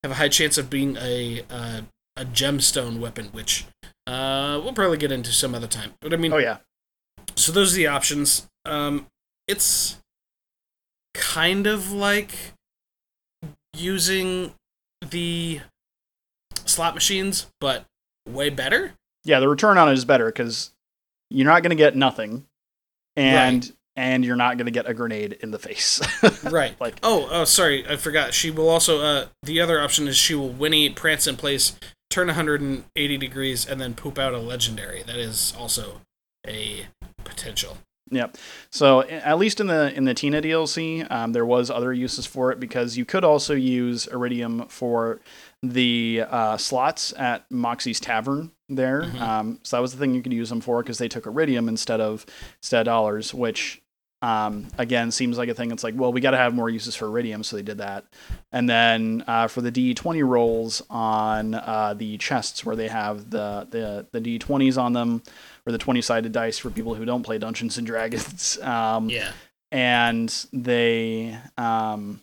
Speaker 1: have a high chance of being a uh, a gemstone weapon, which uh, we'll probably get into some other time. But I mean,
Speaker 2: oh yeah,
Speaker 1: so those are the options. Um, it's kind of like using the slot machines, but way better.
Speaker 2: yeah. The return on it is better because you're not going to get nothing, and and you're not going to get a grenade in the face.
Speaker 1: Right.
Speaker 2: Like-
Speaker 1: oh, oh, sorry, I forgot. She will also. Uh, the other option is she will whinny, prance in place, turn 180 degrees, and then poop out a legendary. That is also a potential.
Speaker 2: Yep. So at least in the in the Tina DLC, um, there was other uses for it because you could also use Eridium for the uh, slots at Moxxi's Tavern there.
Speaker 1: Mhm.
Speaker 2: Um, so that was the thing you could use them for because they took Eridium instead of instead of dollars, which um, again seems like a thing. It's like, well, we got to have more uses for Eridium, so they did that. And then uh, for the D20 rolls on uh, the chests where they have the the the D20s on them or the 20 sided dice for people who don't play Dungeons and Dragons. Um,
Speaker 1: Yeah.
Speaker 2: And they, um,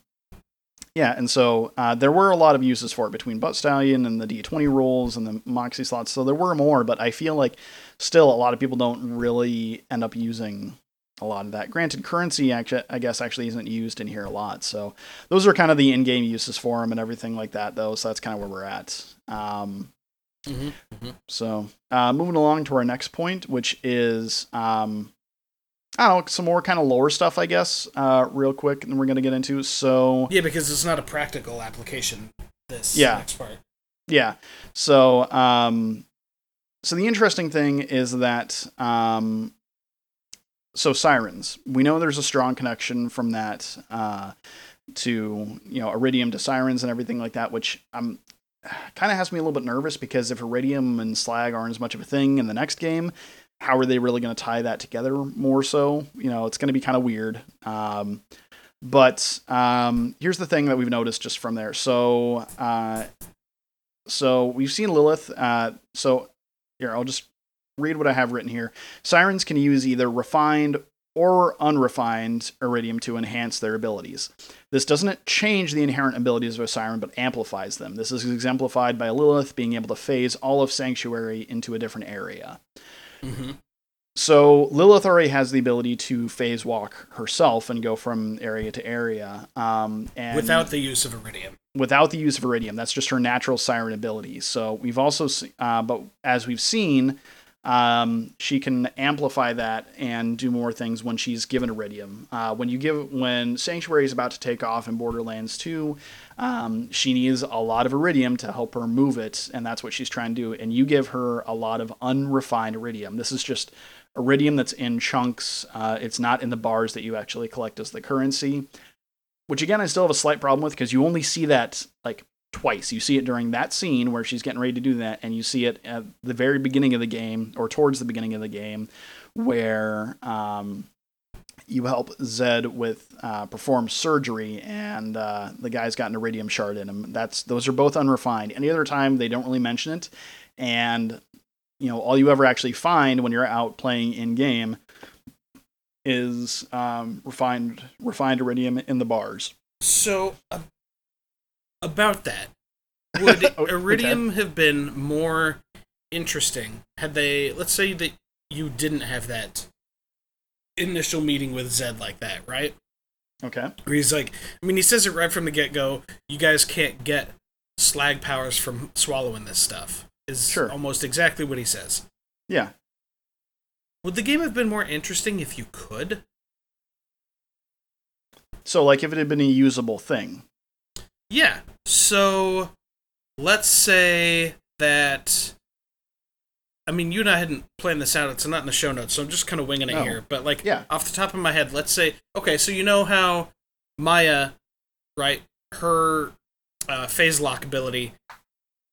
Speaker 2: yeah, and so uh, there were a lot of uses for it between Butt Stallion and the D20 rolls and the Moxxi slots. So there were more, but I feel like still a lot of people don't really end up using a lot of that. Granted, currency actually, I guess, actually isn't used in here a lot. So those are kind of the in-game uses for them and everything like that, though. So that's kind of where we're at. Um,
Speaker 1: Mm-hmm.
Speaker 2: so, uh, moving along to our next point, which is, um, I don't know, some more kind of lower stuff, I guess, uh, real quick, and we're going to get into. So,
Speaker 1: Yeah, because it's not a practical application. This
Speaker 2: Yeah.
Speaker 1: next part.
Speaker 2: yeah. So, um, so the interesting thing is that, um, so sirens, we know there's a strong connection from that, uh, to, you know, Eridium to sirens and everything like that, which I'm, kind of has me a little bit nervous because if Eridium and slag aren't as much of a thing in the next game, how are they really going to tie that together more so? You know, it's going to be kind of weird. Um, but um, here's the thing that we've noticed just from there. So, uh, so we've seen Lilith. Uh, so here, I'll just read what I have written here. Sirens can use either refined or unrefined Eridium to enhance their abilities. This doesn't change the inherent abilities of a siren, but amplifies them. This is exemplified by Lilith being able to phase all of Sanctuary into a different area.
Speaker 1: Mm-hmm.
Speaker 2: So Lilith already has the ability to phase walk herself and go from area to area, um, and
Speaker 1: Without the use of Eridium.
Speaker 2: without the use of Eridium. That's just her natural siren ability. So we've also, uh, but as we've seen, um, she can amplify that and do more things when she's given Eridium. Uh, when you give, when Sanctuary is about to take off in Borderlands 2, um, she needs a lot of Eridium to help her move it, and that's what she's trying to do. And you give her a lot of unrefined Eridium. This is just Eridium that's in chunks. Uh, it's not in the bars that you actually collect as the currency which again I still have a slight problem with because you only see that like twice. You see it during that scene where she's getting ready to do that, and you see it at the very beginning of the game or towards the beginning of the game where um, you help Zed with uh, perform surgery, and uh, the guy's got an Eridium shard in him. That's those are both unrefined. Any other time they don't really mention it, and you know all you ever actually find when you're out playing in game is um, refined refined Eridium in the bars.
Speaker 1: So uh, about that, would
Speaker 2: Okay.
Speaker 1: Eridium have been more interesting had they? Let's say that you didn't have that initial meeting with Zed like that, right?
Speaker 2: Okay.
Speaker 1: Where he's like, I mean, he says it right from the get go. You guys can't get slag powers from swallowing this stuff. Is
Speaker 2: Sure.
Speaker 1: almost exactly what he says.
Speaker 2: Yeah.
Speaker 1: Would the game have been more interesting if you could?
Speaker 2: So like if it had been a usable thing.
Speaker 1: Yeah. So let's say that. I mean, you and I hadn't planned this out. It's not in the show notes, so I'm just kind of winging it
Speaker 2: No.
Speaker 1: here. But like,
Speaker 2: Yeah.
Speaker 1: off the top of my head, let's say, okay, so you know how Maya, right? Her uh, phase lock ability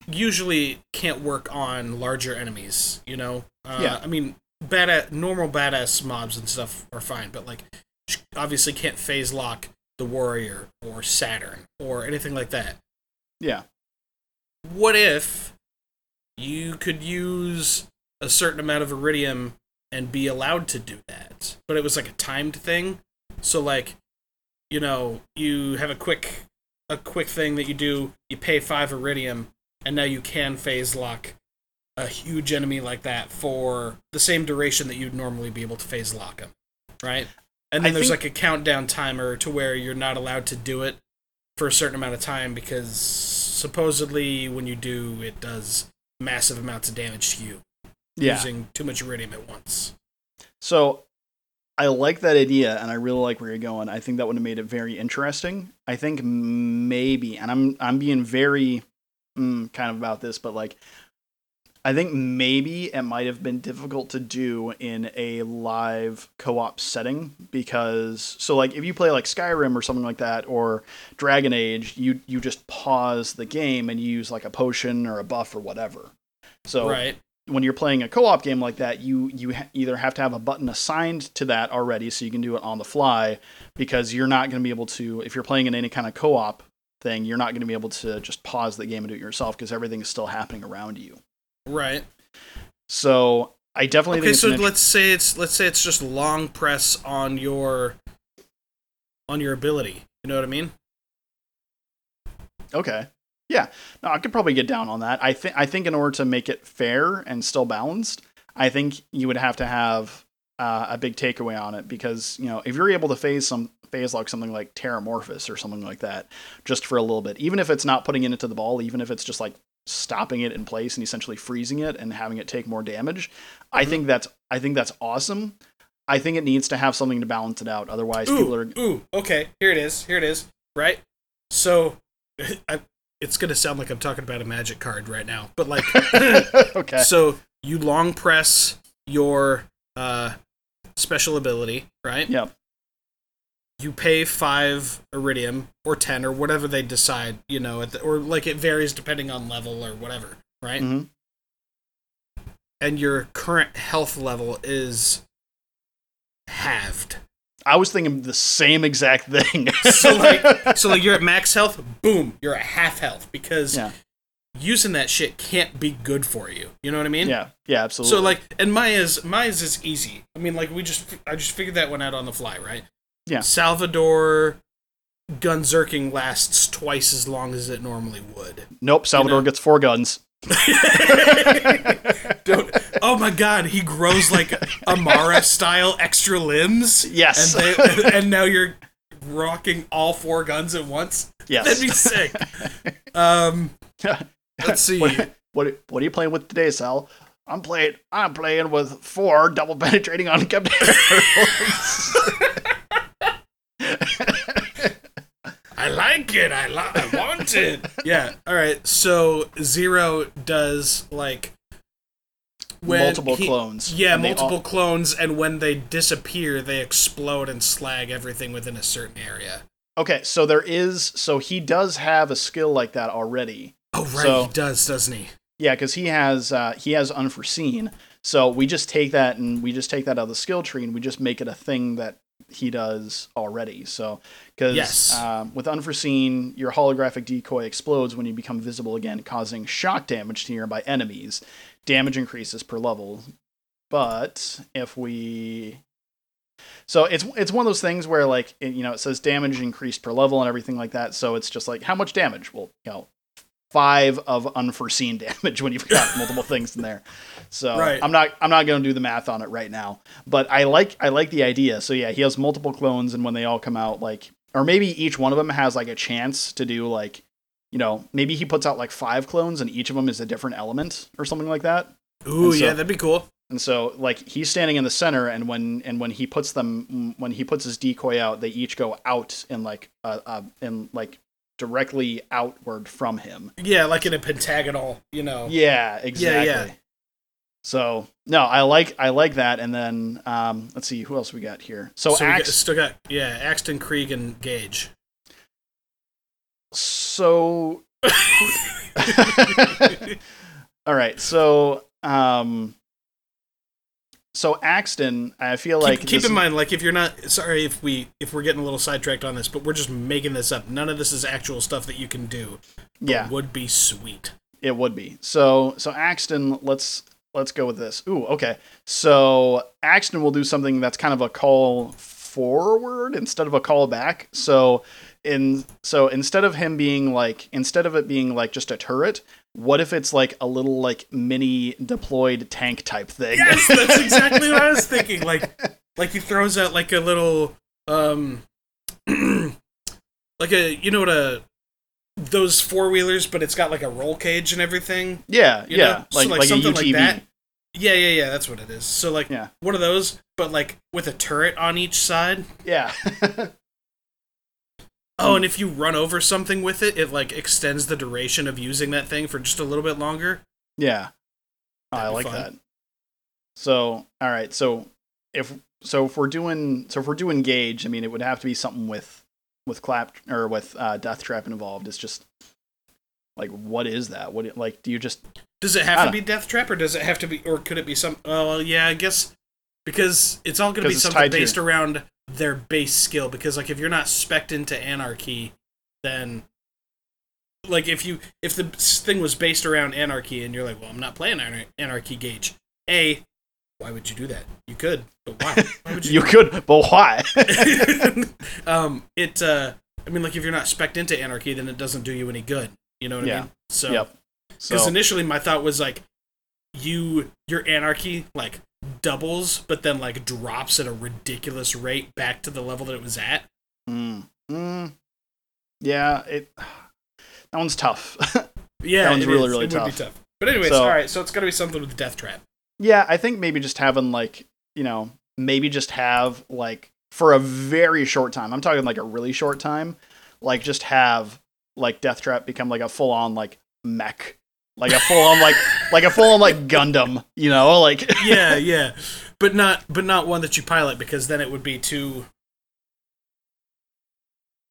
Speaker 1: usually can't work on larger enemies. You know, uh,
Speaker 2: Yeah.
Speaker 1: I mean, badass normal badass mobs and stuff are fine, but like, she obviously can't phase lock the warrior or Saturn or anything like that.
Speaker 2: Yeah.
Speaker 1: What if you could use a certain amount of Eridium and be allowed to do that? But it was like a timed thing. So like, you know, you have a quick a quick thing that you do, you pay 5 iridium and now you can phase lock a huge enemy like that for the same duration that you'd normally be able to phase lock him, right? And then
Speaker 2: I
Speaker 1: there's
Speaker 2: think-
Speaker 1: like a countdown timer to where you're not allowed to do it for a certain amount of time because supposedly when you do, it does massive amounts of damage to you
Speaker 2: Yeah.
Speaker 1: using too much Eridium at once.
Speaker 2: So I like that idea and I really like where you're going. I think that would have made it very interesting. I think maybe, and I'm I'm being very mm, kind of about this, but like I think maybe it might have been difficult to do in a live co-op setting because so like if you play like Skyrim or something like that or Dragon Age, you you just pause the game and you use like a potion or a buff or whatever. So
Speaker 1: right.
Speaker 2: when you're playing a co-op game like that, you you ha- either have to have a button assigned to that already, so you can do it on the fly, because you're not going to be able to if you're playing in any kind of co-op thing, you're not going to be able to just pause the game and do it yourself because everything is still happening around you.
Speaker 1: Right.
Speaker 2: So I definitely
Speaker 1: Okay,
Speaker 2: think
Speaker 1: so
Speaker 2: an int-
Speaker 1: let's say it's let's say it's just long press on your on your ability. You know what I mean?
Speaker 2: okay. Yeah, no, I could probably get down on that. I think I think in order to make it fair and still balanced, I think you would have to have uh, a big takeaway on it because you know if you're able to phase some phase lock something like Terramorphous or something like that just for a little bit, even if it's not putting it into the ball, even if it's just like stopping it in place and essentially freezing it and having it take more damage, I
Speaker 1: Mhm.
Speaker 2: think that's I think that's awesome. I think it needs to have something to balance it out. Otherwise, people
Speaker 1: Ooh,
Speaker 2: are
Speaker 1: ooh, okay. Here it is. Here it is. Right. So, I, it's gonna sound like I'm talking about a magic card right now, but like,
Speaker 2: okay.
Speaker 1: so you long press your uh, special ability, right?
Speaker 2: Yep.
Speaker 1: You pay five Eridium or ten or whatever they decide, you know, at the, or like it varies depending on level or whatever, right?
Speaker 2: hmm
Speaker 1: And your current health level is halved.
Speaker 2: I was thinking the same exact thing.
Speaker 1: so like so like you're at max health boom you're at half health because
Speaker 2: Yeah.
Speaker 1: using that shit can't be good for you you know what i mean
Speaker 2: yeah, yeah, absolutely.
Speaker 1: so like and maya's maya's is easy i mean like we just i just figured that one out on the fly right
Speaker 2: Yeah.
Speaker 1: salvador gunzerking lasts twice as long as it normally would
Speaker 2: nope, Salvador
Speaker 1: know.
Speaker 2: gets four guns.
Speaker 1: Don't, oh my god he grows like amara style extra limbs
Speaker 2: Yes.
Speaker 1: and they and now you're rocking all four guns at once
Speaker 2: yes.
Speaker 1: that'd be sick um Let's see.
Speaker 2: What, what what are you playing with today, Sal? I'm playing I'm playing with four double penetrating Unkempt Harolds.
Speaker 1: I like it. I li- I want it. yeah. All right. So Zero does like when
Speaker 2: Multiple
Speaker 1: he-
Speaker 2: clones.
Speaker 1: Yeah, multiple
Speaker 2: all-
Speaker 1: clones, and when they disappear, they explode and slag everything within a certain area.
Speaker 2: Okay, so there is so he does have a skill like that already.
Speaker 1: Oh right,
Speaker 2: So-
Speaker 1: he does, doesn't he?
Speaker 2: Yeah, because he has uh, he has unforeseen. So we just take that and we just take that out of the skill tree and we just make it a thing that he does already. So because
Speaker 1: Yes.
Speaker 2: um, with unforeseen, your holographic decoy explodes when you become visible again, causing shock damage to nearby enemies. damage increases per level. But if we so it's it's one of those things where like it, you know it says damage increased per level and everything like that. So it's just like how much damage? Well, you know, five of unforeseen damage when you've got multiple things in there. So
Speaker 1: Right.
Speaker 2: I'm not I'm not going to do the math on it right now, but I like I like the idea. So yeah, he has multiple clones, and when they all come out, like or maybe each one of them has like a chance to do like you know maybe he puts out like five clones, and each of them is a different element or something like that.
Speaker 1: Ooh,
Speaker 2: so-
Speaker 1: yeah, that'd be cool.
Speaker 2: And so like he's standing in the center, and when and when he puts them when he puts his decoy out, they each go out in like uh, uh in like directly outward from him.
Speaker 1: Yeah, like in a pentagonal, you know.
Speaker 2: Yeah, exactly.
Speaker 1: yeah. yeah.
Speaker 2: So no, I like I like that. And then um, let's see who else we got here. So,
Speaker 1: So we got, still got yeah, Axton, Krieg, and Gaige.
Speaker 2: So all right. So um, so Axton, I feel like
Speaker 1: keep keep
Speaker 2: this-
Speaker 1: in mind, like if you're not sorry if we if we're getting a little sidetracked on this, but we're just making this up. None of this is actual stuff that you can do.
Speaker 2: yeah,
Speaker 1: would be sweet.
Speaker 2: It would be. So so Axton, let's let's go with this. Ooh, okay. So Axton will do something that's kind of a call forward instead of a call back. So in so instead of him being like instead of it being like just a turret, what if it's like a little like mini deployed tank type thing?
Speaker 1: Yes, that's exactly what I was thinking. Like like he throws out like a little um like a you know what a those four wheelers, but it's got like a roll cage and everything.
Speaker 2: yeah, yeah.
Speaker 1: know? So,
Speaker 2: Like
Speaker 1: like,
Speaker 2: like,
Speaker 1: something like that. Yeah, yeah, yeah. That's what it is. So like
Speaker 2: Yeah.
Speaker 1: one of those, but like with a turret on each side.
Speaker 2: Yeah.
Speaker 1: Oh, and if you run over something with it, it like extends the duration of using that thing for just a little bit longer.
Speaker 2: Yeah. Oh, I like
Speaker 1: fun.
Speaker 2: that. So, all right. So, if so, if we're doing so, if we're doing Gaige, I mean, it would have to be something with with clap or with uh, death trap involved. It's just like, what is that? What like? Do you just
Speaker 1: Does it have to be Death Trap, or does it have to be, or could it be some? Oh, well, yeah, I guess because it's all going to be something based around their base skill. Because like if you're not specced into Anarchy, then like if you if the thing was based around Anarchy, and you're like, well, I'm not playing Anar- Anarchy Gaige. A, why would you do that? You could, but why? Why would
Speaker 2: you you could, but why?
Speaker 1: um, it. Uh, I mean, like if you're not specced into Anarchy, then it doesn't do you any good. You know what
Speaker 2: Yeah.
Speaker 1: I mean? So
Speaker 2: yep.
Speaker 1: because
Speaker 2: So
Speaker 1: initially my thought was like, you your anarchy like doubles, but then like drops at a ridiculous rate back to the level that it was at.
Speaker 2: mm, mm, yeah, it that one's tough.
Speaker 1: Yeah,
Speaker 2: That one's really,
Speaker 1: is.
Speaker 2: really
Speaker 1: it Would be
Speaker 2: tough.
Speaker 1: tough. But anyways,
Speaker 2: So-
Speaker 1: all right. So it's to be something with Death Trap.
Speaker 2: Yeah, I think maybe just having like, you know, maybe just have like for a very short time. I'm talking like a really short time, like just have like Death Trap become like a full on like mech. Like a full on like like a full on like Gundam, you know, like
Speaker 1: Yeah, yeah, but not but not one that you pilot because then it would be too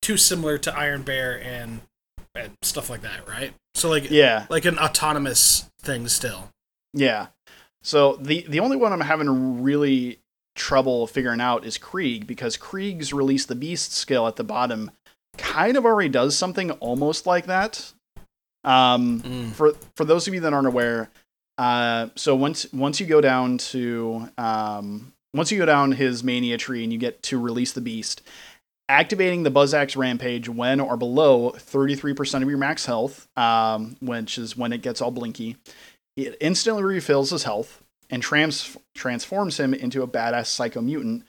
Speaker 1: too similar to Iron Bear and and stuff like that, right? So like
Speaker 2: Yeah.
Speaker 1: like an autonomous thing still.
Speaker 2: Yeah. So the the only one I'm having really trouble figuring out is Krieg because Krieg's release the beast skill at the bottom kind of already does something almost like that. Um
Speaker 1: Mm.
Speaker 2: for for those of you that aren't aware, uh, so once once you go down to um, once you go down his mania tree and you get to release the beast, activating the Buzz Axe Rampage when or below 33% of your max health, um, which is when it gets all blinky, it instantly refills his health and trans- transforms him into a badass psycho mutant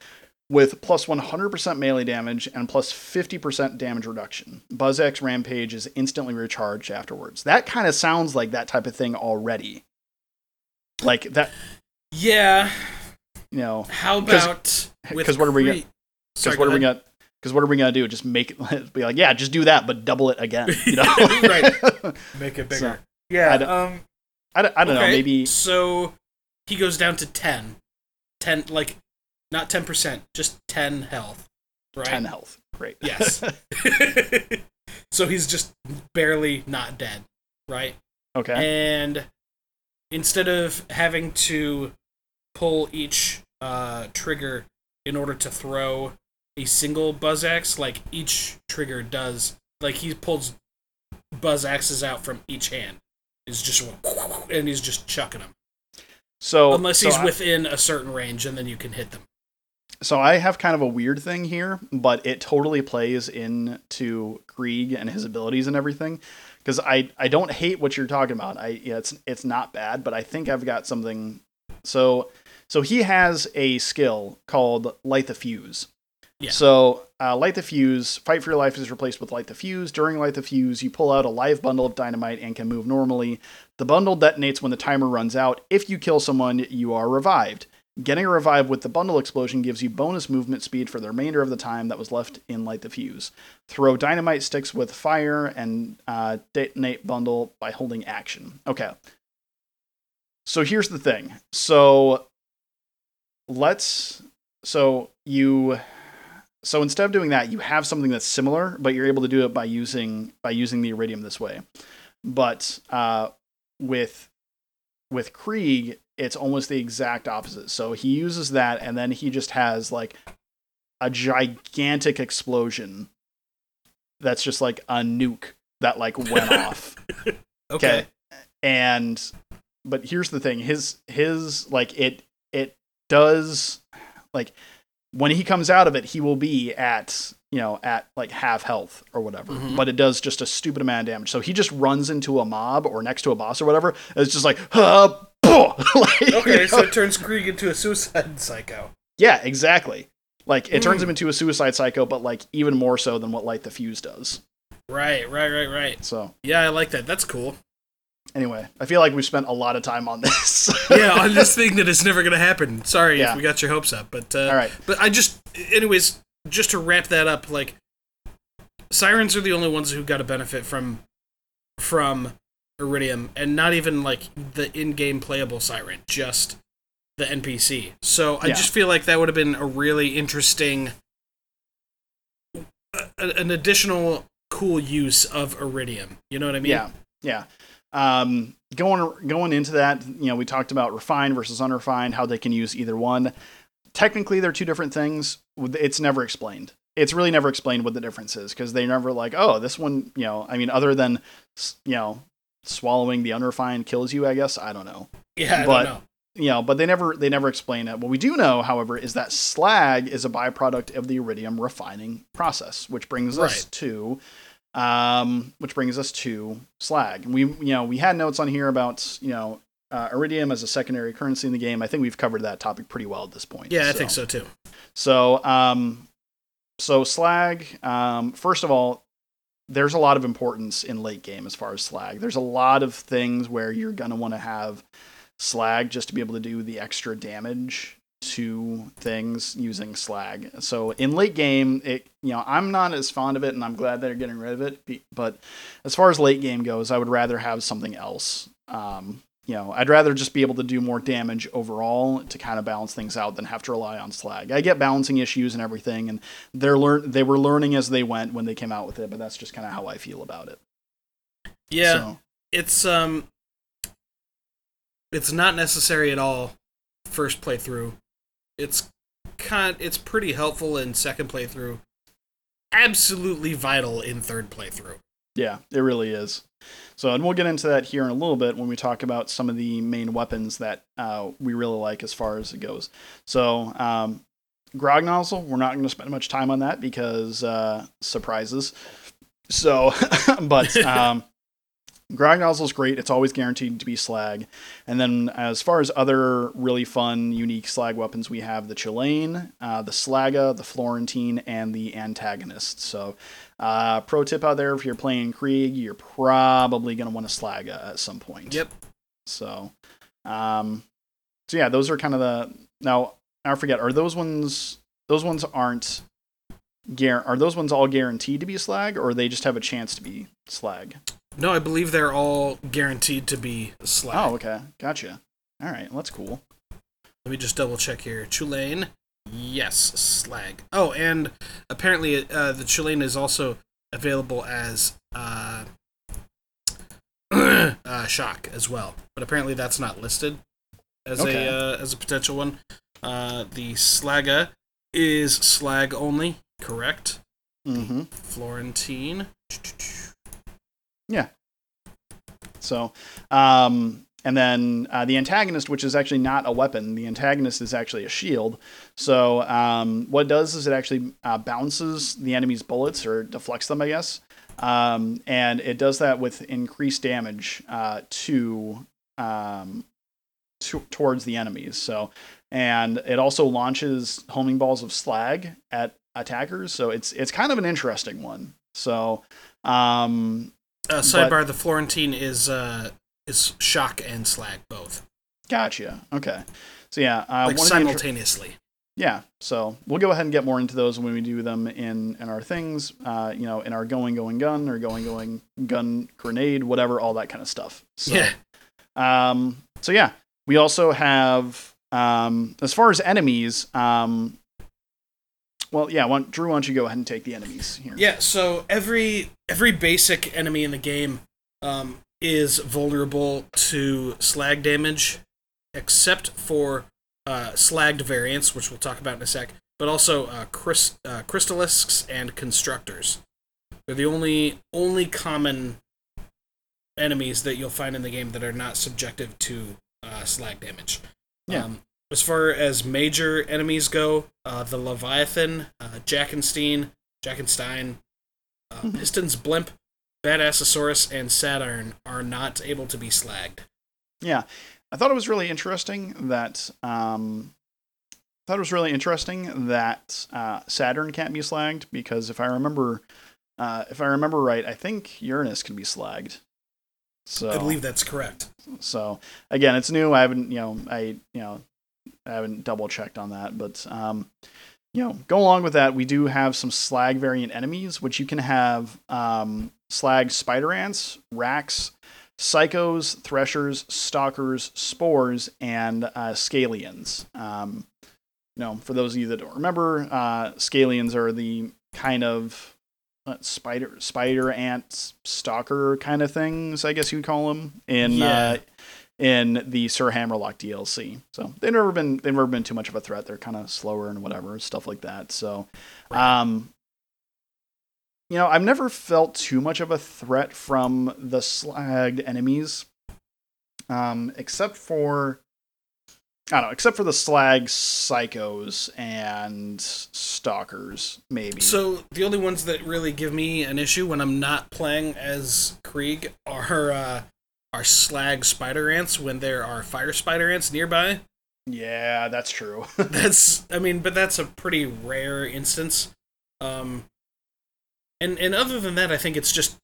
Speaker 2: with plus 100% melee damage and plus 50% damage reduction. Buzz Axe Rampage is instantly recharged afterwards. That kind of sounds like that type of thing already. Like that,
Speaker 1: Yeah.
Speaker 2: you know,
Speaker 1: How about with
Speaker 2: 'cause what are we
Speaker 1: Cre-
Speaker 2: gonna- because what are we gonna? Because what are we gonna do? Just make it be like, yeah, just do that, but double it again. You know?
Speaker 1: Right. make it
Speaker 2: So,
Speaker 1: bigger? yeah.
Speaker 2: I don't-
Speaker 1: um.
Speaker 2: I don't, I don't know. Maybe
Speaker 1: So he goes down to 10. 10 like not 10%, just 10 health. Right?
Speaker 2: ten health. Great.
Speaker 1: Yes. so he's just barely not dead, right?
Speaker 2: okay.
Speaker 1: And instead of having to pull each uh, trigger in order to throw a single buzz axe, like each trigger does, like he pulls buzz axes out from each hand. Is just and he's just chucking them.
Speaker 2: So
Speaker 1: Unless
Speaker 2: so
Speaker 1: he's
Speaker 2: I-
Speaker 1: within a certain range, and then you can hit them.
Speaker 2: So I have kind of a weird thing here, but it totally plays into Krieg and his abilities and everything. Because I, I don't hate what you're talking about. I yeah, it's it's not bad, but I think I've got something. So so he has a skill called Light the Fuse.
Speaker 1: Yeah.
Speaker 2: So uh, Light the Fuse, Fight for Your Life is replaced with Light the Fuse. During Light the Fuse, you pull out a live bundle of dynamite and can move normally. The bundle detonates when the timer runs out. If you kill someone, you are revived. Getting a revive with the bundle explosion gives you bonus movement speed for the remainder of the time that was left in Light the Fuse. Throw dynamite sticks with fire and uh, detonate bundle by holding action. Okay. So here's the thing. So let's. So you. So instead of doing that, you have something that's similar, but you're able to do it by using by using the Eridium this way. But uh, with with Krieg, it's almost the exact opposite. So he uses that, and then he just has like a gigantic explosion that's just like a nuke that like went off.
Speaker 1: Okay.
Speaker 2: And but here's the thing, his his like it it does like when he comes out of it, he will be at you know at like half health or whatever.
Speaker 1: Mhm.
Speaker 2: But it does just a stupid amount of damage. So he just runs into a mob or next to a boss or whatever. and It's just like, uh, like, you
Speaker 1: Okay,
Speaker 2: know?
Speaker 1: so it turns Krieg into a suicide psycho.
Speaker 2: yeah, exactly. Like it turns
Speaker 1: Mm.
Speaker 2: him into a suicide psycho, but like even more so than what Light the Fuse does.
Speaker 1: Right, right, right, right.
Speaker 2: So
Speaker 1: Yeah, I like that. That's cool.
Speaker 2: anyway, I feel like we've spent a lot of time on this.
Speaker 1: Yeah, on this thing that is never going to happen. Sorry
Speaker 2: Yeah.
Speaker 1: if we got your hopes up, but uh,
Speaker 2: All right.
Speaker 1: But I just, anyways, just to wrap that up, like sirens are the only ones who got to benefit from from Eridium, and not even like the in-game playable siren, just the NPC. So I
Speaker 2: Yeah.
Speaker 1: just feel like that would have been a really interesting, a- an additional cool use of Eridium. You know what I mean?
Speaker 2: Yeah, yeah. Um, going going into that, you know, we talked about refined versus unrefined, how they can use either one. Technically, they're two different things. It's never explained. It's really never explained what the difference is because they never like, oh, this one, you know, I mean, other than you know, swallowing the unrefined kills you. I guess I don't know.
Speaker 1: Yeah, I
Speaker 2: But-
Speaker 1: don't know.
Speaker 2: you know, but they never they never explain it. What we do know, however, is that slag is a byproduct of the Eridium refining process, which brings us to um which brings us to slag. We you know, we had notes on here about, you know, uh, Eridium as a secondary currency in the game. I think we've covered that topic pretty well at this point.
Speaker 1: Yeah, I think so too.
Speaker 2: So, um, so slag. Um, first of all, there's a lot of importance in late game as far as slag. There's a lot of things where you're gonna want to have slag just to be able to do the extra damage to things using slag. So in late game, it you know I'm not as fond of it, and I'm glad they're getting rid of it. But as far as late game goes, I would rather have something else. Um, you know, I'd rather just be able to do more damage overall to kind of balance things out than have to rely on slag. I get balancing issues and everything, and they're learn they were learning as they went when they came out with it, but that's just kind of how I feel about it.
Speaker 1: Yeah,
Speaker 2: So,
Speaker 1: it's um it's not necessary at all first playthrough it's kind it's pretty helpful in second playthrough absolutely vital in third playthrough
Speaker 2: yeah, it really is. So, and we'll get into that here in a little bit when we talk about some of the main weapons that uh, we really like as far as it goes. So, um, Grog Nozzle, we're not going to spend much time on that because uh, surprises. So, but um, Grog Nozzle is great. It's always guaranteed to be slag. And then, as far as other really fun, unique slag weapons, we have the Chulainn, uh, the Slaga, the Florentine, and the Antagonist. So, uh, pro tip out there if you're playing Krieg, you're probably going to want a Slaga at some point.
Speaker 1: yep
Speaker 2: So, um, so yeah, those are kind of the now. I forget. Are those ones? Those ones aren't. Gar- are those ones all guaranteed to be slag, or they just have a chance to be slag?
Speaker 1: no i believe they're all guaranteed to be slag
Speaker 2: Oh, okay, gotcha. All right, well, that's cool.
Speaker 1: let me just double check here Chulainn. Yes slag oh and apparently uh, the Chulainn is also available as uh, uh, shock as well but apparently that's not listed as
Speaker 2: Okay.
Speaker 1: a uh, as a potential one uh, the slaga is slag only correct
Speaker 2: Mm-hmm.
Speaker 1: florentine Yeah.
Speaker 2: So, um, and then uh, the antagonist, which is actually not a weapon, the antagonist is actually a shield. So um, what it does is it actually uh, bounces the enemy's bullets or deflects them, I guess. Um, and it does that with increased damage uh, to, um, to towards the enemies. So, and it also launches homing balls of slag at attackers. So it's it's kind of an interesting one. So, um,
Speaker 1: uh, sidebar: the Florentine is uh, is shock and slag both.
Speaker 2: Gotcha. Okay. So yeah, uh,
Speaker 1: like simultaneously. Inter-
Speaker 2: yeah. So we'll go ahead and get more into those when we do them in in our things. Uh, you know, in our going going gun or going going gun grenade, whatever, all that kind of stuff. So,
Speaker 1: yeah.
Speaker 2: Um. So yeah, we also have um as far as enemies um well, yeah. Why, Drew, why don't you go ahead and take the enemies here?
Speaker 1: Yeah. So every every basic enemy in the game um, is vulnerable to slag damage, except for uh, slagged variants, which we'll talk about in a sec. But also uh, uh, crystalisks and constructors. They're the only only common enemies that you'll find in the game that are not subjective to uh, slag damage.
Speaker 2: Yeah.
Speaker 1: Um, as far as major enemies go, uh, the Leviathan, uh, Jackenstein, Jackenstein, uh, mm-hmm. Piston's Blimp, Badassosaurus, and Saturn are not able to be slagged.
Speaker 2: Yeah, I thought it was really interesting that um, I thought it was really interesting that uh, Saturn can't be slagged because if I remember, uh, if I remember right, I think Uranus can be slagged. So
Speaker 1: I believe that's correct.
Speaker 2: So again, it's new. I haven't, you know, I you know I haven't double checked on that, but um, you know, go along with that. We do have some slag variant enemies, which you can have um, slag spider ants, rakks, psychos, threshers, stalkers, spores, and uh, scaylions. Um, you know, for those of you that don't remember, uh, scaylions are the kind of uh, spider spider ant stalker kind of things, I guess you'd call them in yeah. uh, in the Sir Hammerlock DLC. So they've never been they've never been too much of a threat. They're kind of slower and whatever stuff like that. So, um, you know, I've never felt too much of a threat from the slagged enemies, um, except for I don't know, except for the slag psychos and stalkers, maybe.
Speaker 1: So the only ones that really give me an issue when I'm not playing as Krieg are uh, are slag spider ants when there are fire spider ants nearby.
Speaker 2: Yeah, that's true.
Speaker 1: that's I mean, but that's a pretty rare instance. Um and and other than that, I think it's just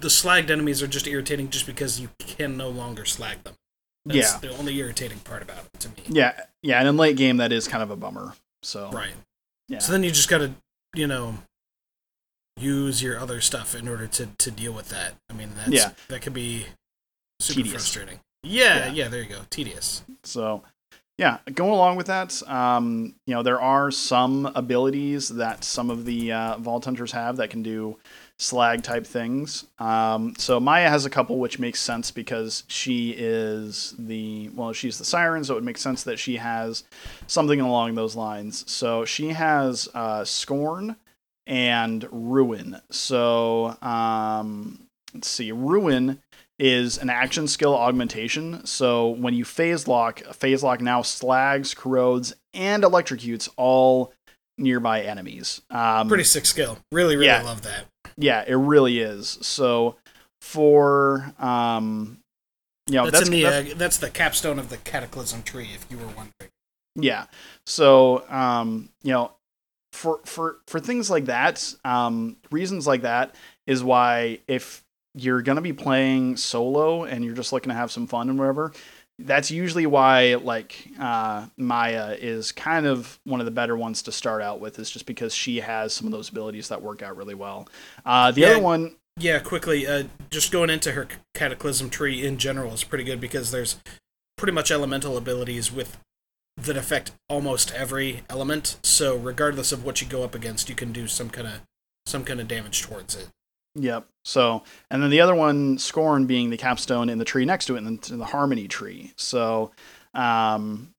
Speaker 1: the slagged enemies are just irritating just because you can no longer slag them. That's
Speaker 2: yeah.
Speaker 1: the only irritating part about it to me.
Speaker 2: Yeah. Yeah, and in late game that is kind of a bummer. So
Speaker 1: Right. Yeah. So then you just gotta, you know, use your other stuff in order to, to deal with that. I mean that's yeah. that could be super tedious. frustrating. Yeah, yeah, yeah, there you go. Tedious.
Speaker 2: So, yeah, going along with that, um, you know, there are some abilities that some of the uh, Vault Hunters have that can do slag type things. Um, so Maya has a couple, which makes sense because she is the well, she's the siren, so it makes sense that she has something along those lines. So she has uh, Scorn and Ruin. So um, let's see, Ruin is an action skill augmentation. So when you phase lock, phase lock now slags, corrodes, and electrocutes all nearby enemies. Um,
Speaker 1: Pretty sick skill. Really, really yeah, love that.
Speaker 2: Yeah, it really is. So for um, you know,
Speaker 1: that's, that's in the that's, uh, that's the capstone of the cataclysm tree. If you were wondering.
Speaker 2: Yeah. So um, you know, for for for things like that, um, reasons like that is why if you're going to be playing solo and you're just looking to have some fun and whatever, that's usually why like uh, Maya is kind of one of the better ones to start out with, is just because she has some of those abilities that work out really well. Uh, the yeah, other one,
Speaker 1: yeah, quickly, uh, just going into her Cataclysm tree in general is pretty good because there's pretty much elemental abilities with that affect almost every element. So regardless of what you go up against, you can do some kind of some kind of damage towards it.
Speaker 2: Yep. So, and then the other one, Scorn, being the capstone in the tree next to it, in the, the Harmony tree. So, um,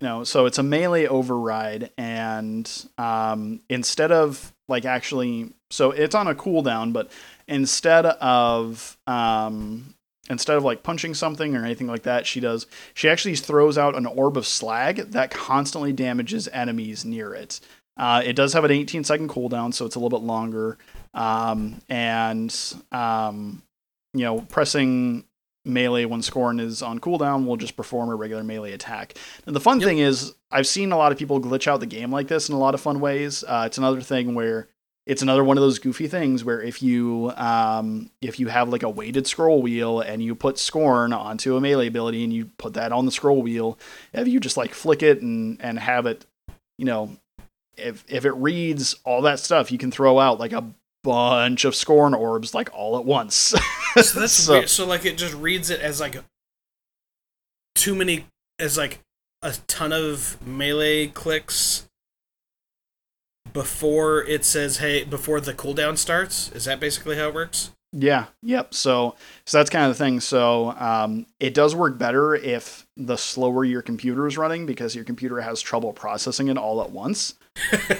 Speaker 2: you know, so it's a melee override, and um, instead of like actually, so it's on a cooldown, but instead of um, instead of like punching something or anything like that, she does she actually throws out an orb of slag that constantly damages enemies near it. Uh, it does have an 18 second cooldown, so it's a little bit longer. Um, and um, you know, pressing melee when Scorn is on cooldown will just perform a regular melee attack. And the fun
Speaker 1: Yep.
Speaker 2: thing is, I've seen a lot of people glitch out the game like this in a lot of fun ways. Uh, it's another thing where it's another one of those goofy things where if you um, if you have like a weighted scroll wheel and you put Scorn onto a melee ability and you put that on the scroll wheel, if you just like flick it and and have it, you know, if if it reads all that stuff, you can throw out like a bunch of Scorn orbs like all at once.
Speaker 1: So that's
Speaker 2: So-
Speaker 1: weird. So like it just reads it as like too many as like a ton of melee clicks before it says hey before the cooldown starts. Is that basically how it works?
Speaker 2: Yeah. Yep. So so that's kind of the thing. So um, it does work better if the slower your computer is running because your computer has trouble processing it all at once.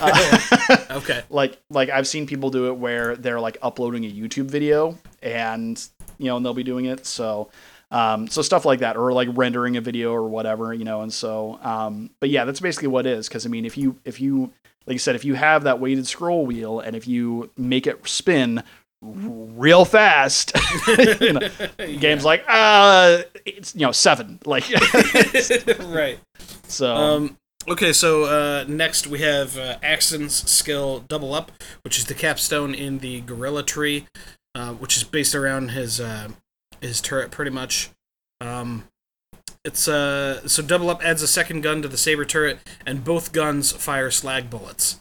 Speaker 2: Uh,
Speaker 1: Okay.
Speaker 2: like like I've seen people do it where they're like uploading a YouTube video and you know and they'll be doing it. So um, so stuff like that or like rendering a video or whatever you know and so um, but yeah that's basically what it is because I mean if you if you like you said if you have that weighted scroll wheel and if you make it spin real fast you know, game's like uh it's you know seven like
Speaker 1: right.
Speaker 2: so
Speaker 1: Um, okay, so uh, next we have uh, Axton's skill Double Up, which is the capstone in the Guerrilla Tree, uh, which is based around his uh, his turret pretty much. Um, it's uh, so Double Up adds a second gun to the saber turret, and both guns fire slag bullets.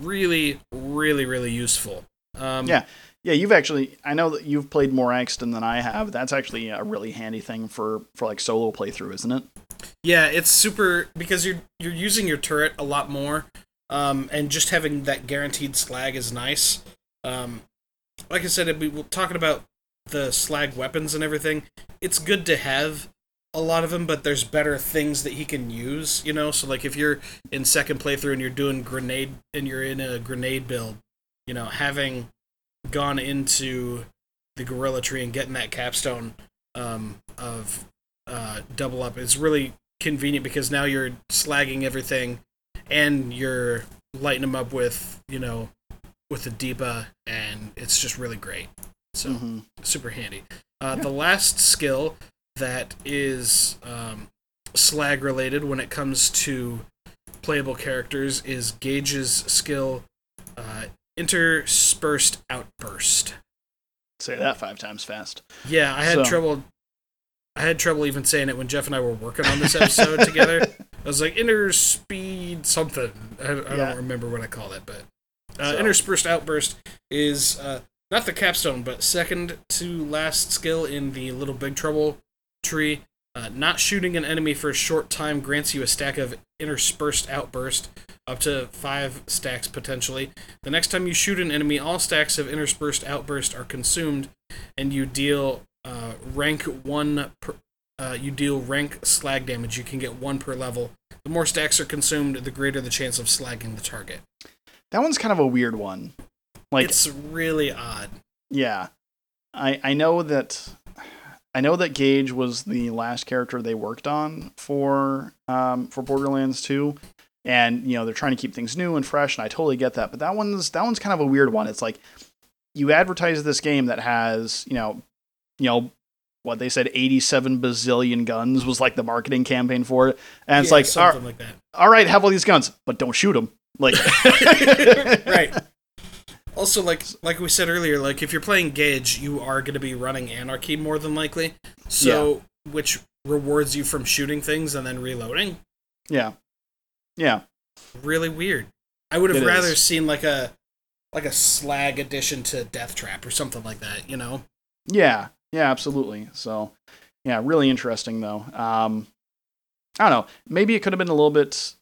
Speaker 1: Really, really, really useful. Um,
Speaker 2: Yeah. Yeah, you've actually I know that you've played more Axton than I have. That's actually a really handy thing for for like solo playthrough, isn't it?
Speaker 1: Yeah, it's super because you're you're using your turret a lot more, um, and just having that guaranteed slag is nice. Um, like I said, we were talking about the slag weapons and everything. It's good to have a lot of them, but there's better things that he can use. You know, so like if you're in second playthrough and you're doing grenade and you're in a grenade build, you know, having gone into the guerrilla tree and getting that capstone um, of uh, double up is really convenient because now you're slagging everything and you're lighting them up with you know with the deepa and it's just really great so
Speaker 2: Mhm.
Speaker 1: super handy uh, the last skill that is um, slag related when it comes to playable characters is Gaige's skill uh, interspersed outburst
Speaker 2: Say that five times fast.
Speaker 1: yeah, I had
Speaker 2: So-
Speaker 1: trouble. I had trouble even saying it when Jeff and I were working on this episode together. I was like interspeed something. I, I
Speaker 2: Yeah.
Speaker 1: don't remember what I called it, but uh,
Speaker 2: So-
Speaker 1: interspersed outburst is uh, not the capstone, but second to last skill in the Little Big Trouble tree. Uh, not shooting an enemy for a short time grants you a stack of interspersed outburst, up to five stacks potentially. The next time you shoot an enemy, all stacks of interspersed outburst are consumed, and you deal uh, rank one. Per, uh, you deal rank slag damage. You can get one per level. The more stacks are consumed, the greater the chance of slagging the target.
Speaker 2: That one's kind of a weird one. Like
Speaker 1: it's really odd.
Speaker 2: yeah. I I know that I know that Gaige was the last character they worked on for um for Borderlands 2 and you know they're trying to keep things new and fresh and I totally get that but that one's that one's kind of a weird one it's like you advertise this game that has you know you know what they said 87 bazillion guns was like the marketing campaign for it and it's
Speaker 1: Yeah,
Speaker 2: like all
Speaker 1: like that.
Speaker 2: all right have all these guns but don't shoot them like
Speaker 1: right. Also, like like we said earlier, like if you're playing Gaige, you are going to be running Anarchy more than likely. So, which rewards you from shooting things and then reloading.
Speaker 2: yeah yeah
Speaker 1: Really weird. I would have
Speaker 2: It
Speaker 1: rather
Speaker 2: is.
Speaker 1: seen like a like a slag addition to Death Trap or something like that. You know.
Speaker 2: Yeah, yeah, absolutely. So, yeah, really interesting though. Um, I don't know. Maybe it could have been a little bit.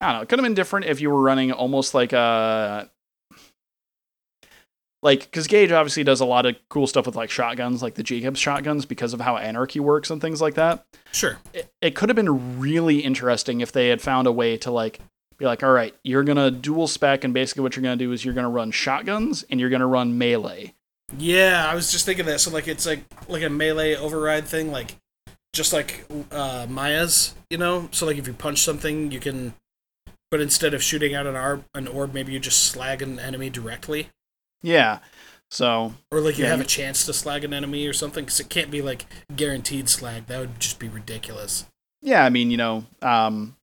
Speaker 2: I don't know. It could have been different if you were running almost like a. Like, because Gaige obviously does a lot of cool stuff with like shotguns, like the Jacobs shotguns, because of how Anarchy works and things like that.
Speaker 1: Sure.
Speaker 2: It, it could have been really interesting if they had found a way to like be like, all right, you're gonna dual spec, and basically what you're gonna do is you're gonna run shotguns and you're gonna run melee
Speaker 1: Yeah, I was just thinking that. So like it's like like a melee override thing, like just like uh, Maya's, you know. So like if you punch something, you can, but instead of shooting out an orb, an orb, maybe you just slag an enemy directly,
Speaker 2: Yeah. So
Speaker 1: or like you
Speaker 2: Yeah,
Speaker 1: have a chance to slag an enemy or something. Because it can't be like guaranteed slag. That would just be ridiculous.
Speaker 2: yeah, I mean, you know, um,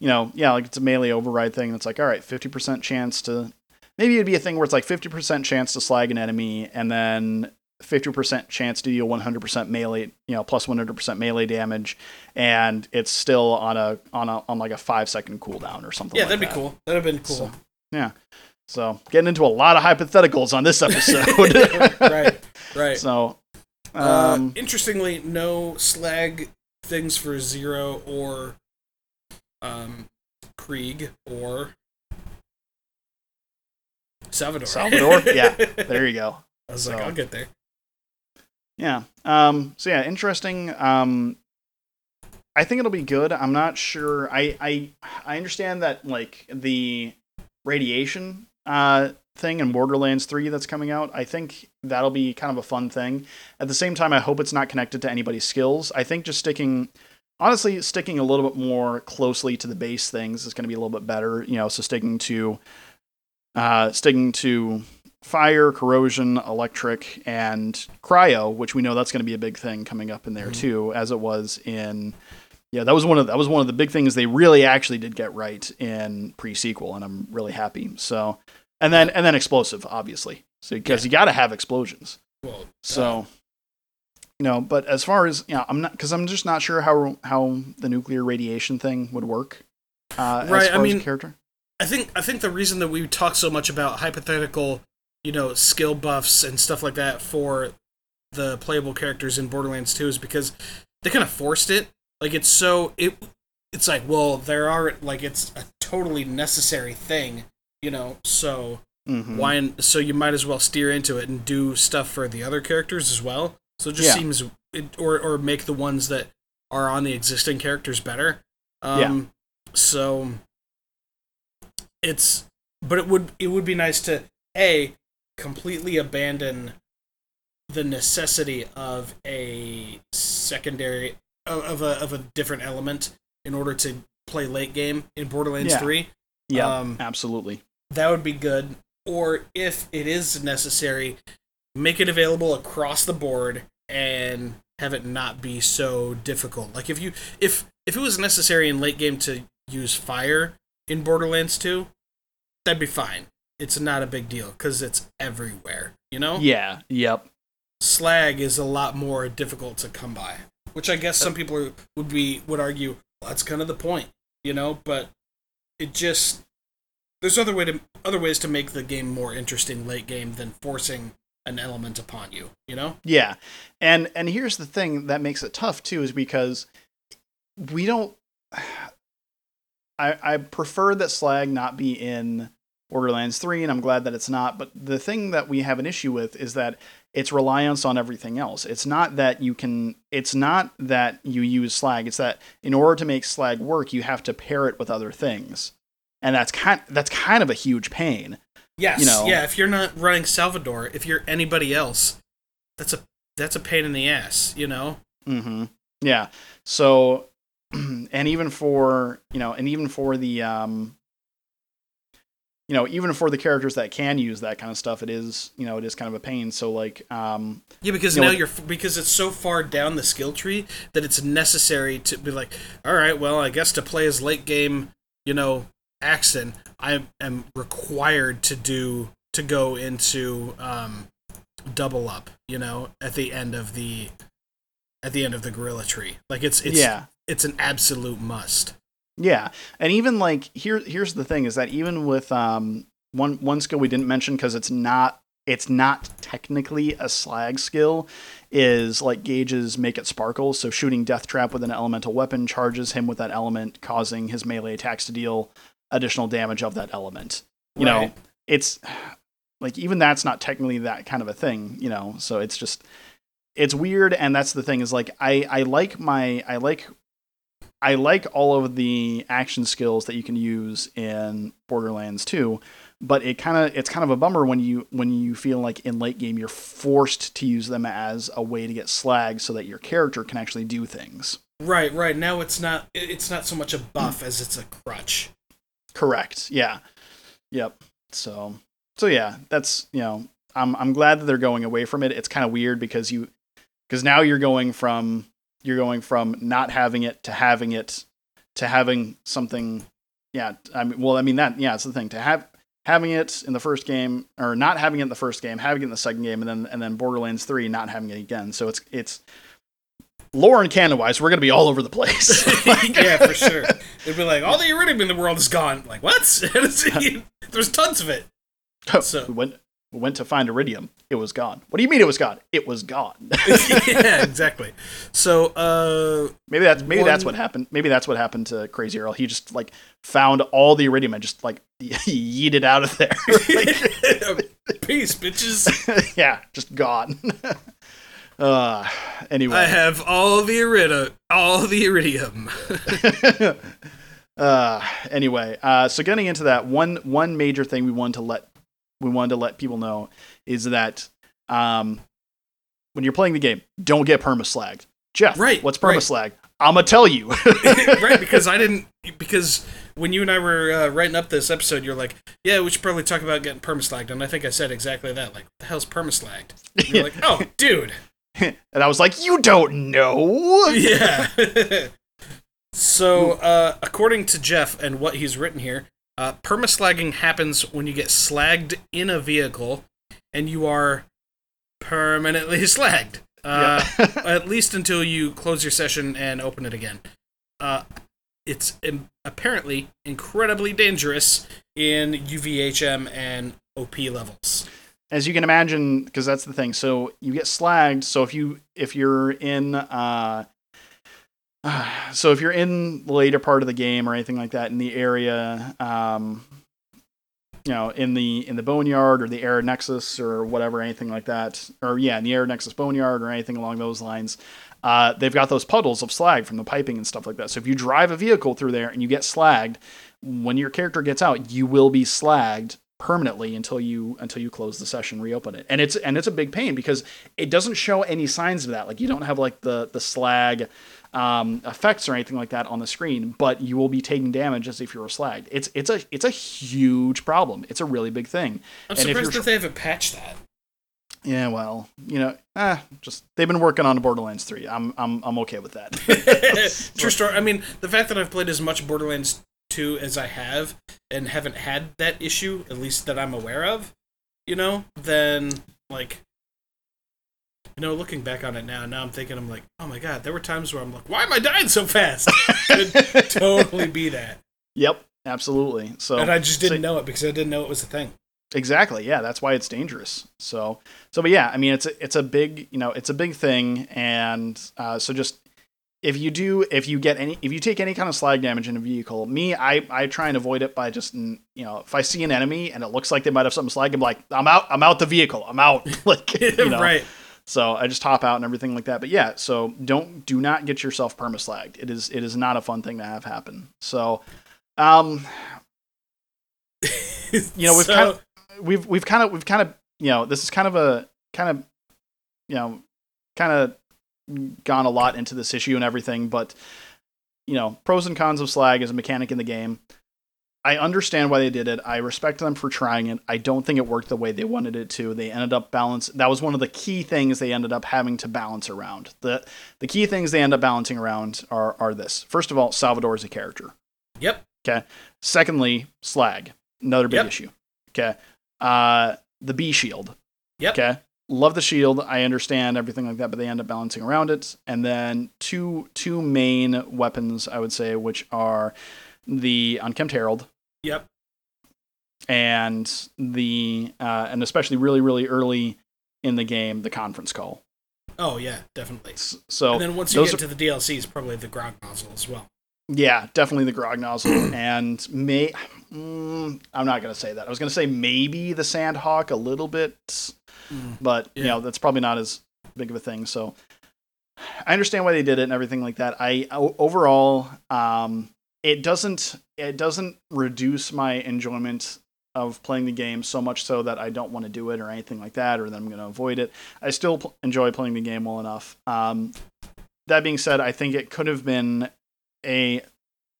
Speaker 2: you know, yeah, like it's a melee override thing. It's like, all right, fifty percent chance to. Maybe it'd be a thing where it's like fifty percent chance to slag an enemy, and then fifty percent chance to deal one hundred percent melee, you know, plus one hundred percent melee damage, and it's still on a on a on like a five second cooldown or something.
Speaker 1: Yeah,
Speaker 2: like
Speaker 1: that'd be cool. That'd have been cool.
Speaker 2: So, yeah. So getting into a lot of hypotheticals on this episode.
Speaker 1: right, right.
Speaker 2: So,
Speaker 1: uh,
Speaker 2: um,
Speaker 1: interestingly, no slag things for Zero or um, Krieg or Salvador.
Speaker 2: Salvador? Yeah. there you go.
Speaker 1: I was like, I'll get there.
Speaker 2: Yeah. Um, so yeah, interesting. Um, I think it'll be good. I'm not sure. I I I understand that like the radiation uh thing in Borderlands 3 that's coming out. I think that'll be kind of a fun thing. At the same time, I hope it's not connected to anybody's skills. I think just sticking honestly sticking a little bit more closely to the base things is going to be a little bit better, you know, so sticking to uh sticking to fire, corrosion, electric, and cryo, which we know that's going to be a big thing coming up in there
Speaker 1: Mhm.
Speaker 2: too, as it was in. Yeah, that was one of that was one of the big things they really actually did get right in pre sequel, and I'm really happy. So, and then and then explosive, obviously, so because you got to have explosions.
Speaker 1: Well,
Speaker 2: So, you know, but as far as you know, I'm not because I'm just not sure how how the nuclear radiation thing would work. Uh, as
Speaker 1: Right, I
Speaker 2: far as
Speaker 1: mean-
Speaker 2: a character.
Speaker 1: I think I think the reason that we talk so much about hypothetical, you know, skill buffs and stuff like that for the playable characters in Borderlands 2 is because they kind of forced it. Like it's so it it's like, well, there are like it's a totally necessary thing, you know, so
Speaker 2: Mhm.
Speaker 1: why so you might as well steer into it and do stuff for the other characters as well. So it just
Speaker 2: Yeah.
Speaker 1: seems it, or or make the ones that are on the existing characters better. Um so it's but it would it would be nice to a completely abandon the necessity of a secondary of, of a of a different element in order to play late game in Borderlands
Speaker 2: Yeah.
Speaker 1: 3
Speaker 2: Yeah,
Speaker 1: um,
Speaker 2: absolutely.
Speaker 1: that would be good or if it is necessary make it available across the board and have it not be so difficult like if you if if it was necessary in late game to use fire in borderlands 2 that'd be fine it's not a big deal because it's everywhere you know
Speaker 2: Yeah. Yep.
Speaker 1: slag is a lot more difficult to come by which i guess some uh, people are, would be would argue well, that's kind of the point you know but it just there's other way to other ways to make the game more interesting late game than forcing an element upon you you know
Speaker 2: Yeah. And and here's the thing that makes it tough too is because we don't I I prefer that slag not be in Borderlands 3 and I'm glad that it's not, but the thing that we have an issue with is that its reliance on everything else. It's not that you can it's not that you use slag, it's that in order to make slag work, you have to pair it with other things. And that's kind that's kind of a huge pain.
Speaker 1: yes
Speaker 2: You know.
Speaker 1: yeah if you're not running salvador if you're anybody else that's a that's a pain in the ass you know
Speaker 2: Mm-hmm. Yeah. So, and even for you know, and even for the um, you know, even for the characters that can use that kind of stuff, it is you know, it is kind of a pain. So like, um,
Speaker 1: Yeah, because
Speaker 2: You know,
Speaker 1: now you're because it's so far down the skill tree that it's necessary to be like, all right, well, I guess to play as late game, you know, Axton, I am required to do to go into um, double up, you know, at the end of the at the end of the guerrilla tree. Like it's it's
Speaker 2: yeah,
Speaker 1: it's an absolute must.
Speaker 2: yeah, and even like here, here's the thing: is that even with um, one one skill we didn't mention because it's not it's not technically a slag skill is like Gaige's make it sparkle. So shooting death trap with an elemental weapon charges him with that element causing his melee attacks to deal additional damage of that element. You know it's like even that's not technically that kind of a thing you know? So it's just it's weird and that's the thing is like i i like my i like i like all of the action skills that you can use in borderlands 2 but it kind of it's kind of a bummer when you when you feel like in late game you're forced to use them as a way to get slag so that your character can actually do things.
Speaker 1: Right, right. Now it's not it's not so much a buff as it's a crutch.
Speaker 2: Correct. Yeah. Yep. So so yeah, that's you know I'm I'm glad that they're going away from it. It's kind of weird because you because now you're going from you're going from not having it to having it to having something yeah i mean well i mean that yeah it's the thing to have having it in the first game or not having it in the first game having it in the second game and then and then borderlands 3 not having it again. So it's it's lore and canon wise we're going to be all over the place.
Speaker 1: Yeah for sure. It'd be like all the eridium in the world is gone. Like what? There's tons of it.
Speaker 2: Oh, so when went to find eridium it was gone. What do you mean it was gone? It was gone.
Speaker 1: Yeah exactly. So uh
Speaker 2: maybe that's maybe one... that's what happened maybe that's what happened to crazy earl. He just like found all the eridium and just like yeeted out of there.
Speaker 1: Like, peace bitches.
Speaker 2: Yeah just gone. Uh anyway.
Speaker 1: I have all the eridium all the eridium.
Speaker 2: Uh anyway uh so getting into that one one major thing we wanted to let we wanted to let people know is that um, when you're playing the game, don't get permaslagged. Jeff,
Speaker 1: right?
Speaker 2: What's permaslag? Right. I'm gonna tell you.
Speaker 1: right, because I didn't. Because when you and I were uh, writing up this episode, you're like, "Yeah, we should probably talk about getting permaslagged," and I think I said exactly that. Like, the hell's permaslagged? And you're like, "Oh, dude."
Speaker 2: and I was like, "You don't know."
Speaker 1: Yeah. so, uh, according to Jeff and what he's written here, uh, permaslagging happens when you get slagged in a vehicle and you are permanently slagged. Uh, yeah. at least until you close your session and open it again. Uh, it's Im- apparently incredibly dangerous in UVHM and OP levels.
Speaker 2: As you can imagine, because that's the thing. So you get slagged. So if you if you're in uh, so if you're in the later part of the game or anything like that in the area, um, you know, in the in the boneyard or the arid nexus or whatever, anything like that, or yeah, in the arid nexus boneyard or anything along those lines, uh, they've got those puddles of slag from the piping and stuff like that. So if you drive a vehicle through there and you get slagged, when your character gets out, you will be slagged permanently until you until you close the session reopen it and it's and it's a big pain because it doesn't show any signs of that like you don't have like the the slag um, effects or anything like that on the screen, but you will be taking damage as if you were slagged. It's it's a it's a huge problem. It's a really big thing.
Speaker 1: I'm and surprised that they haven't patched that.
Speaker 2: Yeah, well, you know, eh, just they've been working on Borderlands 3. I'm I'm I'm okay with that.
Speaker 1: True story. I mean, the fact that I've played as much Borderlands 2 as I have and haven't had that issue, at least that I'm aware of, you know, then like you know, looking back on it now, now I'm thinking, I'm like, oh my god, there were times where I'm like, why am I dying so fast? Could totally be that.
Speaker 2: Yep, absolutely. So,
Speaker 1: and I just didn't so, know it because I didn't know it was a thing.
Speaker 2: Exactly. Yeah, that's why it's dangerous. So, so, but yeah, I mean, it's a, it's a big, you know, it's a big thing, and uh, so just if you do, if you get any, if you take any kind of slag damage in a vehicle, me, I, I try and avoid it by just, you know, if I see an enemy and it looks like they might have something slag, I'm like, I'm out, I'm out the vehicle, I'm out, like, you know,
Speaker 1: right.
Speaker 2: So I just hop out and everything like that. But yeah, so don't do not get yourself permaslagged. It is it is not a fun thing to have happen. So um you know, we've so, kind of we've we've kind of we've kind of you know, this is kind of a kind of you know, kind of gone a lot into this issue and everything, but you know, pros and cons of slag as a mechanic in the game. I understand why they did it. I respect them for trying it. I don't think it worked the way they wanted it to. They ended up balance. That was one of the key things they ended up having to balance around. the The key things they end up balancing around are are this. First of all, Salvador is a character.
Speaker 1: Yep.
Speaker 2: Okay. Secondly, Slag, another big yep. issue. Okay. Uh, the Bee shield.
Speaker 1: Yep.
Speaker 2: Okay. Love the shield. I understand everything like that, but they end up balancing around it. And then two two main weapons, I would say, which are the Unkempt Harold
Speaker 1: Yep.
Speaker 2: And the uh, and especially really really early in the game, the conference call.
Speaker 1: Oh yeah, definitely.
Speaker 2: So
Speaker 1: and then once you get are, to the DLCs, probably the grog nozzle as well.
Speaker 2: Yeah, definitely the grog nozzle, and may mm, I'm not gonna say that. I was gonna say maybe the Sandhawk a little bit, mm, but yeah. you know that's probably not as big of a thing. So I understand why they did it and everything like that. I overall, um, it doesn't it doesn't reduce my enjoyment of playing the game so much so that I don't want to do it or anything like that, or that I'm going to avoid it. I still pl- enjoy playing the game well enough. Um, that being said, I think it could have been a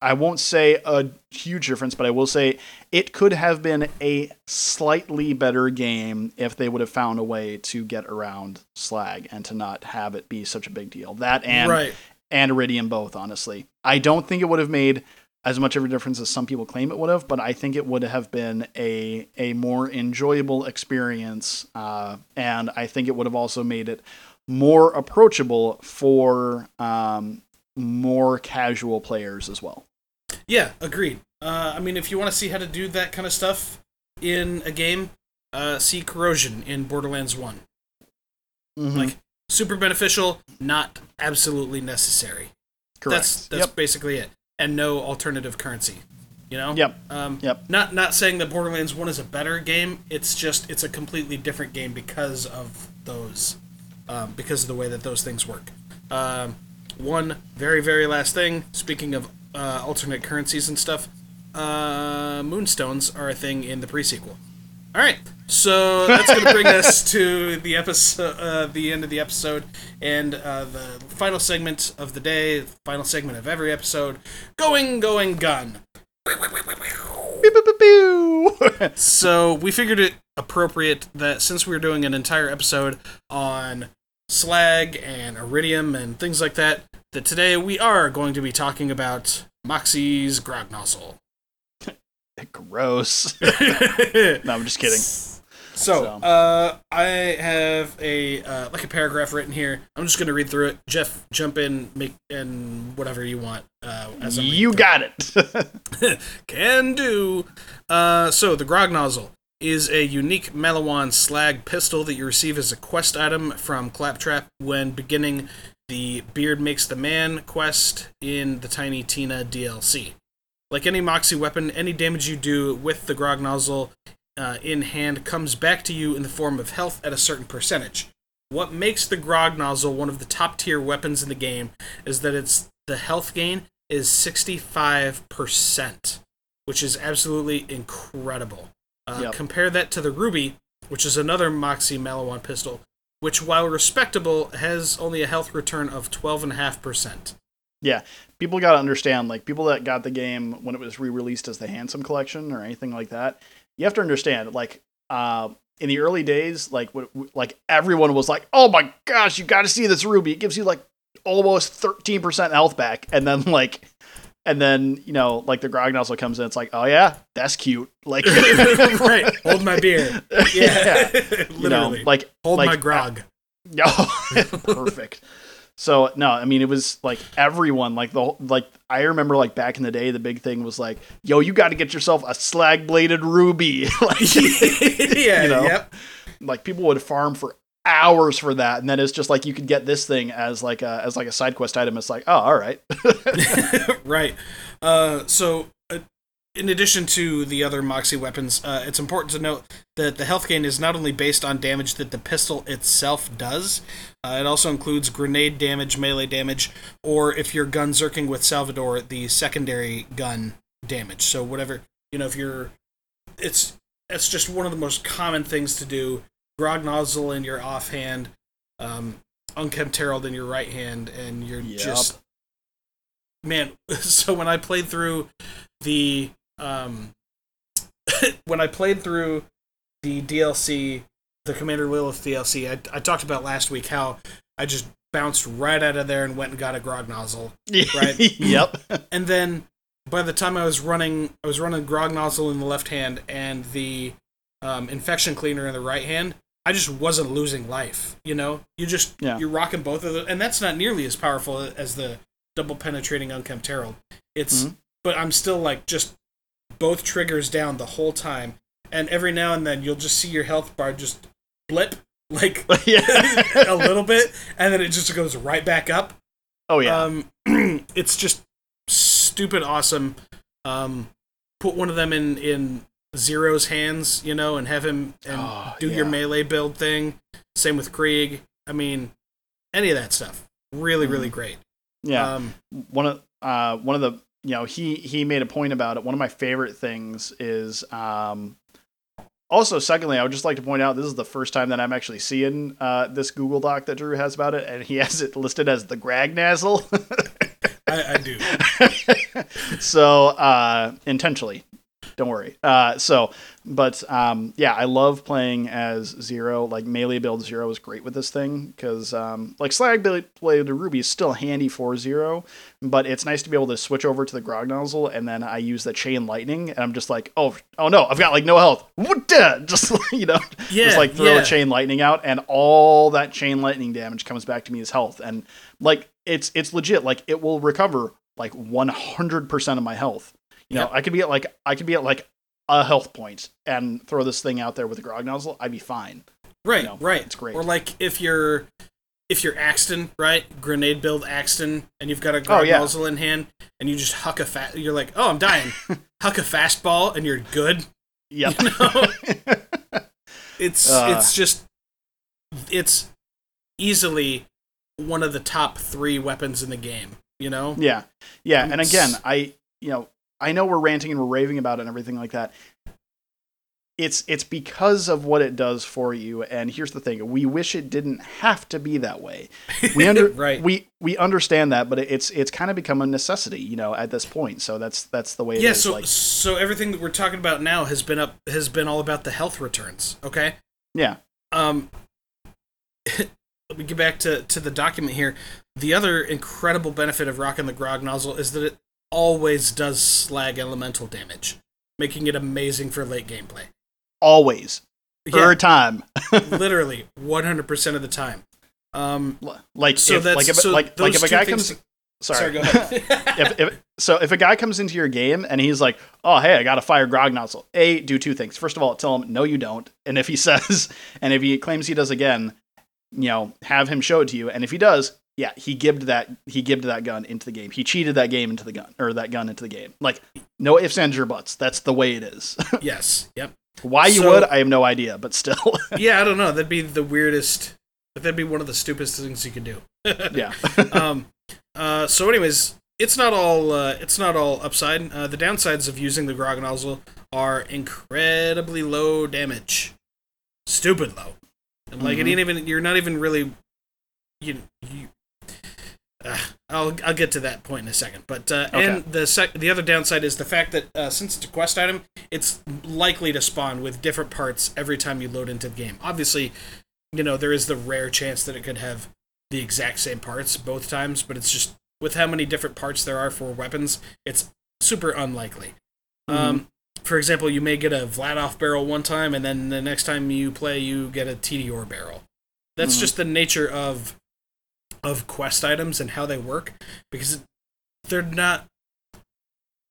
Speaker 2: I won't say a huge difference, but I will say it could have been a slightly better game if they would have found a way to get around Slag and to not have it be such a big deal. That and
Speaker 1: right.
Speaker 2: And Eridium both, honestly. I don't think it would have made as much of a difference as some people claim it would have, but I think it would have been a a more enjoyable experience, uh, and I think it would have also made it more approachable for um, more casual players as well.
Speaker 1: Yeah, agreed. Uh, I mean, if you want to see how to do that kind of stuff in a game, uh, see Corrosion in Borderlands One.
Speaker 2: Mm-hmm.
Speaker 1: Like super beneficial, not absolutely necessary.
Speaker 2: Correct.
Speaker 1: That's that's
Speaker 2: yep.
Speaker 1: basically it, and no alternative currency. You know.
Speaker 2: Yep.
Speaker 1: Um,
Speaker 2: Yep.
Speaker 1: Not not saying that Borderlands One is a better game. It's just it's a completely different game because of those, um, because of the way that those things work. Um, one very very last thing. Speaking of uh, alternate currencies and stuff, uh, moonstones are a thing in the prequel. All right, so that's going to bring us to the episode, uh, the end of the episode, and uh, the final segment of the day, the final segment of every episode, going, going, gun. So we figured it appropriate that since we were doing an entire episode on slag and eridium and things like that, that today we are going to be talking about Moxxi's grog nozzle.
Speaker 2: Gross. no, I'm just kidding.
Speaker 1: So, uh, I have a uh, like a paragraph written here. I'm just going to read through it. Jeff, jump in, make and whatever you want. Uh, as I'm
Speaker 2: You got it.
Speaker 1: Can do. Uh, so the grog nozzle is a unique Maliwan slag pistol that you receive as a quest item from Claptrap when beginning the Beard Makes the Man quest in the Tiny Tina DLC. Like any Moxxi weapon, any damage you do with the grog nozzle uh, in hand comes back to you in the form of health at a certain percentage. What makes the grog nozzle one of the top tier weapons in the game is that it's the health gain is 65%, which is absolutely incredible. Uh,
Speaker 2: Yep.
Speaker 1: Compare that to the Ruby, which is another Moxxi Maliwan pistol, which, while respectable, has only a health return of 12.5%.
Speaker 2: Yeah, people got to understand, like people that got the game when it was re-released as the Handsome Collection or anything like that. You have to understand, like uh, in the early days, like w- w- like everyone was like, "Oh my gosh, you got to see this ruby! It gives you like almost thirteen percent health back." And then like, and then you know, like the grog nozzle comes in, it's like, "Oh yeah, that's cute!" Like,
Speaker 1: right. Hold my beer. Yeah.
Speaker 2: you know,
Speaker 1: Literally.
Speaker 2: like
Speaker 1: Hold
Speaker 2: like,
Speaker 1: my grog.
Speaker 2: No, perfect. So no, I mean it was like everyone, like the like I remember like back in the day, the big thing was like, yo, you got to get yourself a slag bladed ruby. like,
Speaker 1: yeah.
Speaker 2: you know?
Speaker 1: Yep.
Speaker 2: like people would farm for hours for that, and then it's just like you could get this thing as like a as like a side quest item. It's like, oh, all right,
Speaker 1: right. Uh, so, in addition to the other Moxxi weapons, uh, it's important to note that the health gain is not only based on damage that the pistol itself does, uh, it also includes grenade damage, melee damage, or if you're gun zerking with Salvador, the secondary gun damage. So, whatever, you know, if you're. It's, it's just one of the most common things to do. Grog nozzle in your offhand, um, unkempt harold in your right hand, and you're
Speaker 2: Yep.
Speaker 1: just man so when i played through the um when i played through the dlc the commander lilith dlc I, I talked about last week how i just bounced right out of there and went and got a grog nozzle Right.
Speaker 2: yep.
Speaker 1: and then by the time i was running i was running grog nozzle in the left hand and the um, infection cleaner in the right hand i just wasn't losing life you know you just
Speaker 2: Yeah.
Speaker 1: you're rocking both of them and that's not nearly as powerful as the double penetrating unkempt harold it's
Speaker 2: Mhm.
Speaker 1: but i'm still like just both triggers down the whole time and every now and then you'll just see your health bar just blip like
Speaker 2: yeah.
Speaker 1: a little bit and then it just goes right back up
Speaker 2: Oh yeah.
Speaker 1: um, it's just stupid awesome. Um, put one of them in in Zero's hands, you know, and have him and
Speaker 2: Oh,
Speaker 1: do your melee build thing. Same with Krieg. I mean, any of that stuff, really, really great.
Speaker 2: yeah.
Speaker 1: Um,
Speaker 2: one of uh one of the you know he he made a point about it one of my favorite things is um also, secondly, I would just like to point out this is the first time that I'm actually seeing uh, this Google Doc that Drew has about it, and he has it listed as the Gragnazzle.
Speaker 1: I, I do.
Speaker 2: so uh, intentionally, don't worry. Uh, so, but um, yeah, I love playing as Zero. Like melee build Zero is great with this thing because um, like Slag Blade Ruby is still handy for Zero, but it's nice to be able to switch over to the Grog Nozzle and then I use the Chain Lightning and I'm just like, oh, oh no, I've got like no health. What the? Just you know,
Speaker 1: Yeah,
Speaker 2: just like throw
Speaker 1: yeah.
Speaker 2: a Chain Lightning out and all that Chain Lightning damage comes back to me as health and like it's it's legit. Like it will recover like 100% of my health. You know,
Speaker 1: Yep.
Speaker 2: I could be at like I could be at like a health point and throw this thing out there with a grog nozzle. I'd be fine.
Speaker 1: Right,
Speaker 2: know,
Speaker 1: right.
Speaker 2: it's great.
Speaker 1: Or like if you're if you're Axton, right? Grenade build Axton, and you've got a grog
Speaker 2: Oh, yeah.
Speaker 1: nozzle in hand, and you just huck a fat. You're like, oh, I'm dying. huck a fastball, and you're good.
Speaker 2: Yep.
Speaker 1: You know? It's
Speaker 2: Uh.
Speaker 1: it's just it's easily one of the top three weapons in the game. You know?
Speaker 2: yeah. Yeah. And again, I you know, I know we're ranting and we're raving about it and everything like that. It's it's because of what it does for you. And here's the thing: we wish it didn't have to be that way. We under
Speaker 1: Right.
Speaker 2: we we understand that, but it's it's kind of become a necessity, you know, at this point. So that's that's the way it
Speaker 1: yeah.
Speaker 2: is.
Speaker 1: So
Speaker 2: like,
Speaker 1: so everything that we're talking about now has been up has been all about the health returns. Okay.
Speaker 2: yeah.
Speaker 1: Um, let me get back to, to the document here. The other incredible benefit of rocking the grog nozzle is that it always does slag elemental damage, making it amazing for late gameplay.
Speaker 2: Always.
Speaker 1: Yeah,
Speaker 2: time.
Speaker 1: literally 100% of the time. Um,
Speaker 2: Like
Speaker 1: so
Speaker 2: if,
Speaker 1: that's
Speaker 2: like if,
Speaker 1: so
Speaker 2: like, like if a guy
Speaker 1: things-
Speaker 2: comes
Speaker 1: sorry,
Speaker 2: sorry,
Speaker 1: go ahead.
Speaker 2: if, if, so if a guy comes into your game and he's like, "Oh, hey, I got a fire grog nozzle," a do two things. First of all, tell him no, you don't. And if he says, and if he claims he does again, you know, have him show it to you. And if he does, yeah, he gibbed that he gibbed that gun into the game. He cheated that game into the gun or that gun into the game. Like no ifs ands or buts. That's the way it is.
Speaker 1: yes. Yep.
Speaker 2: Why you
Speaker 1: So-
Speaker 2: would, I have no idea, but still,
Speaker 1: Yeah, I don't know. That'd be the weirdest. That'd be one of the stupidest things you could do.
Speaker 2: yeah.
Speaker 1: um, uh, so, anyways, it's not all uh, it's not all upside. Uh, the downsides of using the grog nozzle are incredibly low damage, stupid low. And like it
Speaker 2: Mhm.
Speaker 1: ain't even you're not even really you you. Uh, I'll I'll get to that point in a second, but uh,
Speaker 2: Okay.
Speaker 1: and the sec- the other downside is the fact that uh, since it's a quest item, it's likely to spawn with different parts every time you load into the game. Obviously, you know there is the rare chance that it could have the exact same parts both times, but it's just with how many different parts there are for weapons, it's super unlikely. Um, for example, you may get a Vladoff barrel one time, and then the next time you play, you get a Tediore barrel. That's
Speaker 2: Mhm.
Speaker 1: just the nature of of quest items and how they work, because they're not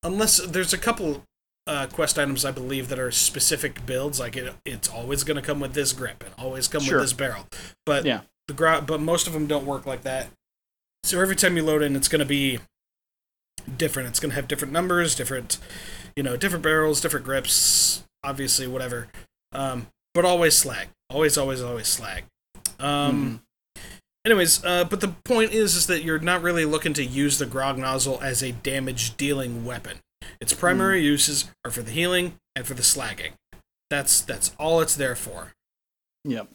Speaker 1: unless there's a couple uh, quest items I believe that are specific builds. Like it, it's always going to come with this grip and always come
Speaker 2: Sure.
Speaker 1: with this barrel. But
Speaker 2: Yeah.
Speaker 1: the gro- but most of them don't work like that. So every time you load in, it's going to be different. It's going to have different numbers, different, you know, different barrels, different grips, obviously, whatever. Um, but always slag. Always, always, always slag. Um, Anyways, uh, but the point is, is that you're not really looking to use the grog nozzle as a damage dealing weapon. Its primary uses are for the healing and for the slagging. That's that's all it's there for.
Speaker 2: Yep.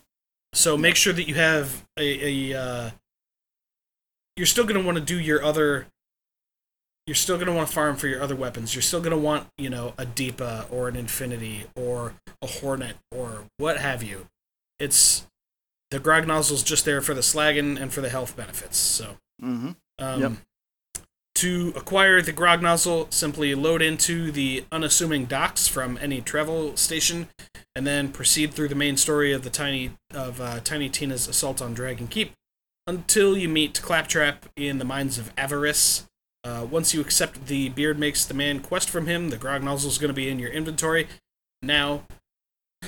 Speaker 1: So make sure that you have a, a uh, you're still going to want to do your other you're still going to want to farm for your other weapons. You're still going to want, you know, a Deepa or an Infinity or a Hornet or what have you. It's the Grog nozzle's just there for the slagging and for the health benefits. So,
Speaker 2: Mm-hmm.
Speaker 1: um,
Speaker 2: Yep.
Speaker 1: to acquire the Grog nozzle, simply load into the unassuming docks from any travel station, and then proceed through the main story of the tiny of uh, Tiny Tina's assault on Dragon Keep until you meet Claptrap in the mines of Avarice. Uh, once you accept the beard makes the man quest from him, the grog nozzle is going to be in your inventory. Now,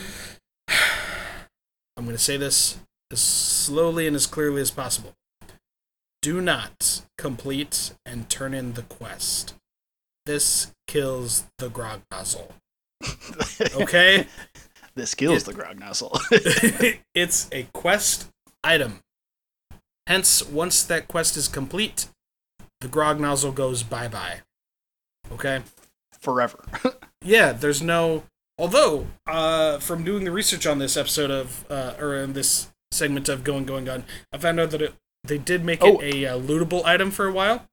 Speaker 1: I'm going to say this as slowly and as clearly as possible. Do not complete and turn in the quest. This kills the grog nozzle. Okay?
Speaker 2: this kills
Speaker 1: It-
Speaker 2: the grog nozzle.
Speaker 1: it's a quest item. Hence, once that quest is complete, the grog nozzle goes bye bye. Okay?
Speaker 2: Forever.
Speaker 1: Yeah, there's no Although, uh, from doing the research on this episode of, uh, or in this segment of Going Going Gun, I found out that it, they did make
Speaker 2: Oh.
Speaker 1: it a uh, lootable item for a while.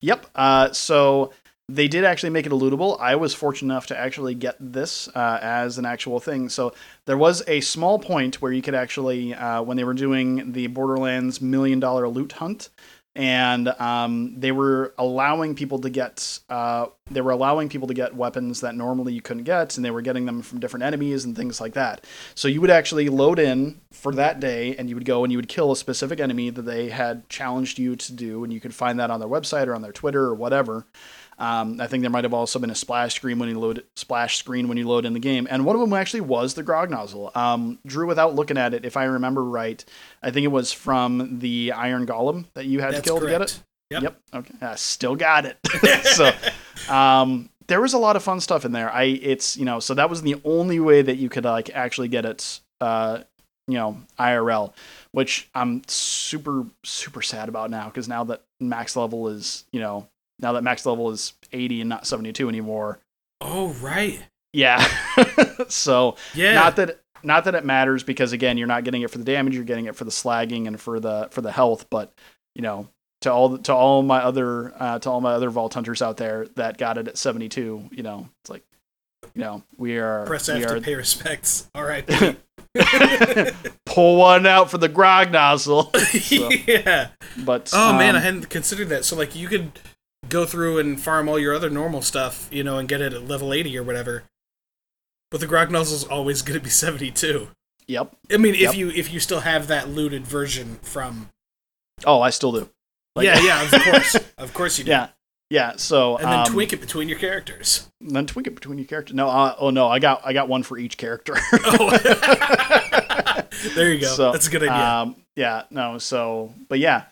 Speaker 2: Yep. Uh, so they did actually make it a lootable. I was fortunate enough to actually get this uh, as an actual thing. So there was a small point where you could actually, uh, when they were doing the Borderlands million dollar loot hunt, and um, they were allowing people to get uh, they were allowing people to get weapons that normally you couldn't get, and they were getting them from different enemies and things like that. So you would actually load in for that day, and you would go and you would kill a specific enemy that they had challenged you to do, and you could find that on their website or on their Twitter or whatever. Um, I think there might have also been a splash screen when you load splash screen when you load in the game, and one of them actually was the grog nozzle. Um, Drew, without looking at it, if I remember right, I think it was from the Iron Golem that you had
Speaker 1: That's
Speaker 2: to kill
Speaker 1: correct.
Speaker 2: to get it. Yep. Okay. I still got it. so, um, there was a lot of fun stuff in there. I it's you know so that was the only way that you could like actually get it. Uh, you know IRL, which I'm super super sad about now because now that max level is you know now that max level is 80 and not 72 anymore.
Speaker 1: Oh, right.
Speaker 2: Yeah. so
Speaker 1: Yeah.
Speaker 2: not that not that it matters because again you're not getting it for the damage you're getting it for the slagging and for the for the health but you know to all to all my other uh, to all my other vault hunters out there that got it at 72 you know it's like you know we are
Speaker 1: Press
Speaker 2: we
Speaker 1: F to
Speaker 2: are
Speaker 1: pay respects. All right.
Speaker 2: pull one out for the grog nozzle So,
Speaker 1: yeah.
Speaker 2: but
Speaker 1: Oh man,
Speaker 2: um,
Speaker 1: I hadn't considered that. So like you could go through and farm all your other normal stuff, you know, and get it at level 80 or whatever. But the grog nozzle's always going to be 72.
Speaker 2: yep
Speaker 1: I mean, if
Speaker 2: Yep.
Speaker 1: you if you still have that looted version from
Speaker 2: oh I still do Like-
Speaker 1: Yeah, yeah, of course. of course you do.
Speaker 2: yeah yeah so
Speaker 1: And then
Speaker 2: um,
Speaker 1: twink it between your characters.
Speaker 2: then tweak it between your characters no uh, oh no I got I got one for each character
Speaker 1: Oh. there you go.
Speaker 2: So,
Speaker 1: That's a good idea.
Speaker 2: Um, yeah, no, so but yeah.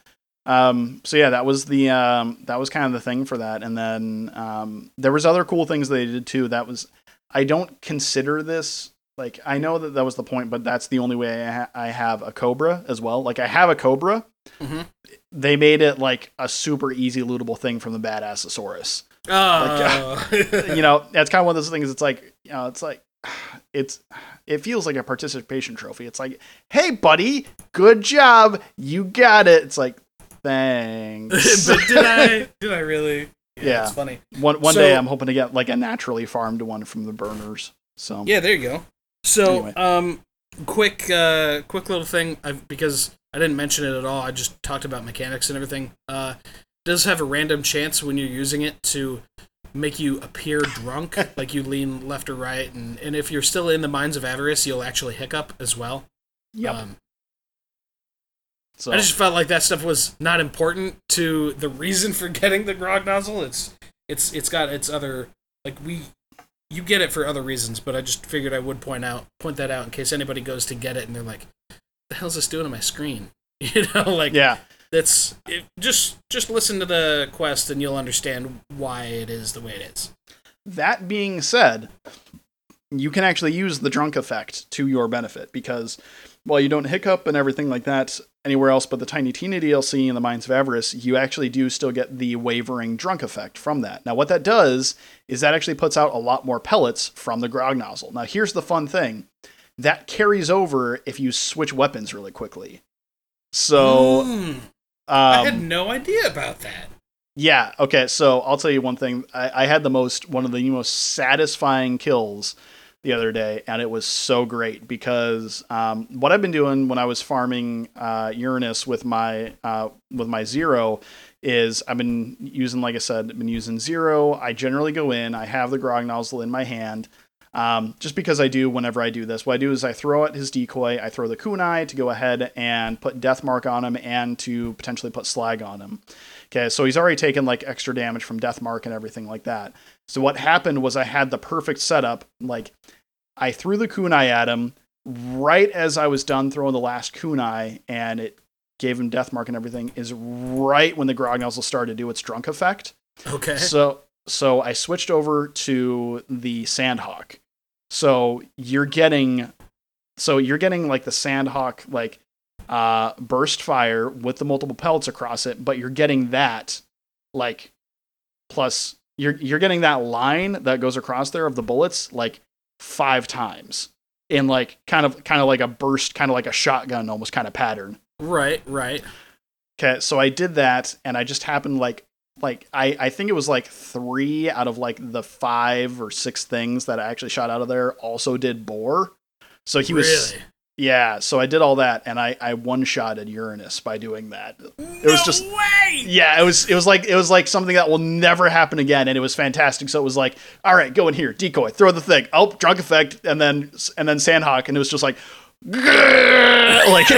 Speaker 2: Um, so yeah, that was the um, that was kind of the thing for that, and then um, there was other cool things they did too. That was I don't consider this like I know that that was the point, but that's the only way I, ha- I have a Cobra as well. Like I have a Cobra.
Speaker 1: Mhm.
Speaker 2: They made it like a super easy lootable thing from the Badassosaurus
Speaker 1: oh.
Speaker 2: you know, that's kind of one of those things. It's like, you know, it's like, it's, it feels like a participation trophy. It's like, hey, buddy, good job, you got it. It's like, thanks.
Speaker 1: but did I? Did I really?
Speaker 2: Yeah.
Speaker 1: it's funny.
Speaker 2: one one
Speaker 1: So-
Speaker 2: day, I'm hoping to get like a naturally farmed one from the burners. So
Speaker 1: Yeah, there you go. So,
Speaker 2: Anyway.
Speaker 1: um, quick, uh, quick little thing, i because I didn't mention it at all. I just talked about mechanics and everything. Uh, does have a random chance when you're using it to make you appear drunk, like you lean left or right, and and if you're still in the mines of Avarice, you'll actually hiccup as well.
Speaker 2: yep.
Speaker 1: Um,
Speaker 2: so
Speaker 1: I just felt like that stuff was not important to the reason for getting the grog nozzle. It's it's it's got its other like we you get it for other reasons, but I just figured I would point out point that out in case anybody goes to get it and they're like, "The hell's this doing on my screen?" You know, like
Speaker 2: yeah,
Speaker 1: that's it, just just listen to the quest and you'll understand why it is the way it is.
Speaker 2: That being said, you can actually use the drunk effect to your benefit because while you don't hiccup and everything like that anywhere else but the Tiny Tina DLC in the Mines of Avarice, you actually do still get the wavering drunk effect from that. Now, what that does is that actually puts out a lot more pellets from the grog nozzle. Now, here's the fun thing that carries over if you switch weapons really quickly. So,
Speaker 1: Hmm, I had
Speaker 2: um,
Speaker 1: no idea about that.
Speaker 2: yeah. Okay. So I'll tell you one thing. I, I had the most one of the most satisfying kills the other day, and it was so great because um, what I've been doing when I was farming uh, Uranus with my uh, with my zero is I've been using, like I said, I've been using zero. I generally go in. I have the grog nozzle in my hand. Um, just because I do whenever I do this. What I do is I throw out his decoy, I throw the kunai to go ahead and put death mark on him and to potentially put slag on him. Okay, so he's already taken like extra damage from death mark and everything like that. So what happened was I had the perfect setup. Like I threw the kunai at him right as I was done throwing the last kunai, and it gave him death mark and everything. Is right when the grog nozzle started to do its drunk effect.
Speaker 1: Okay.
Speaker 2: So so I switched over to the Sandhawk. So you're getting so you're getting like the Sandhawk like uh burst fire with the multiple pellets across it, but you're getting that like plus you're you're getting that line that goes across there of the bullets like five times in like kind of kind of like a burst, kind of like a shotgun almost kind of pattern.
Speaker 1: Right, right.
Speaker 2: Okay, so I did that, and I just happened like like I I think it was like three out of like the five or six things that I actually shot out of there also did bore. So he was
Speaker 1: really?
Speaker 2: Yeah. So I did all that, and I I one shotted Uranus by doing that. It was just
Speaker 1: way.
Speaker 2: yeah. It was it was like it was like something that will never happen again, and it was fantastic. So it was like all right, go in here, decoy, throw the thing, oh drunk effect, and then and then Sandhawk, and it was just like. like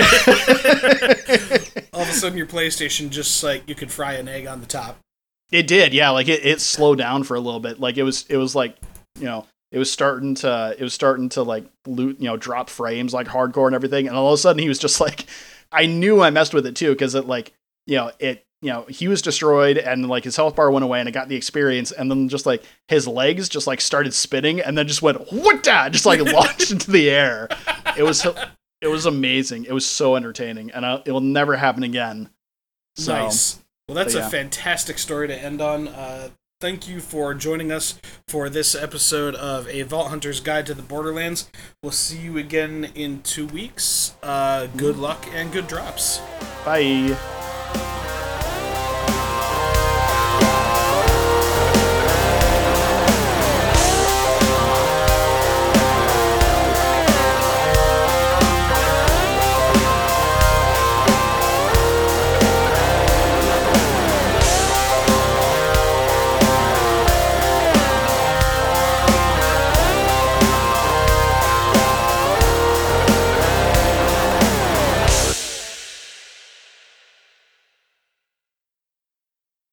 Speaker 1: All of a sudden, your PlayStation just like you could fry an egg on the top.
Speaker 2: It did, yeah. Like it, it slowed down for a little bit. Like it was, it was like, you know, it was starting to, it was starting to like loot, you know, drop frames like hardcore and everything. And all of a sudden, he was just like, I knew I messed with it too because it like, you know, it, you know, he was destroyed and like his health bar went away and it got the experience and then just like his legs just like started spinning and then just went what just like launched into the air. It was, it was amazing. It was so entertaining and I, it will never happen again. So,
Speaker 1: nice. Well, that's
Speaker 2: but
Speaker 1: a fantastic story to end on. Uh, thank you for joining us for this episode of A Vault Hunter's Guide to the Borderlands. We'll see you again in two weeks. Uh, good luck and good drops.
Speaker 2: Bye.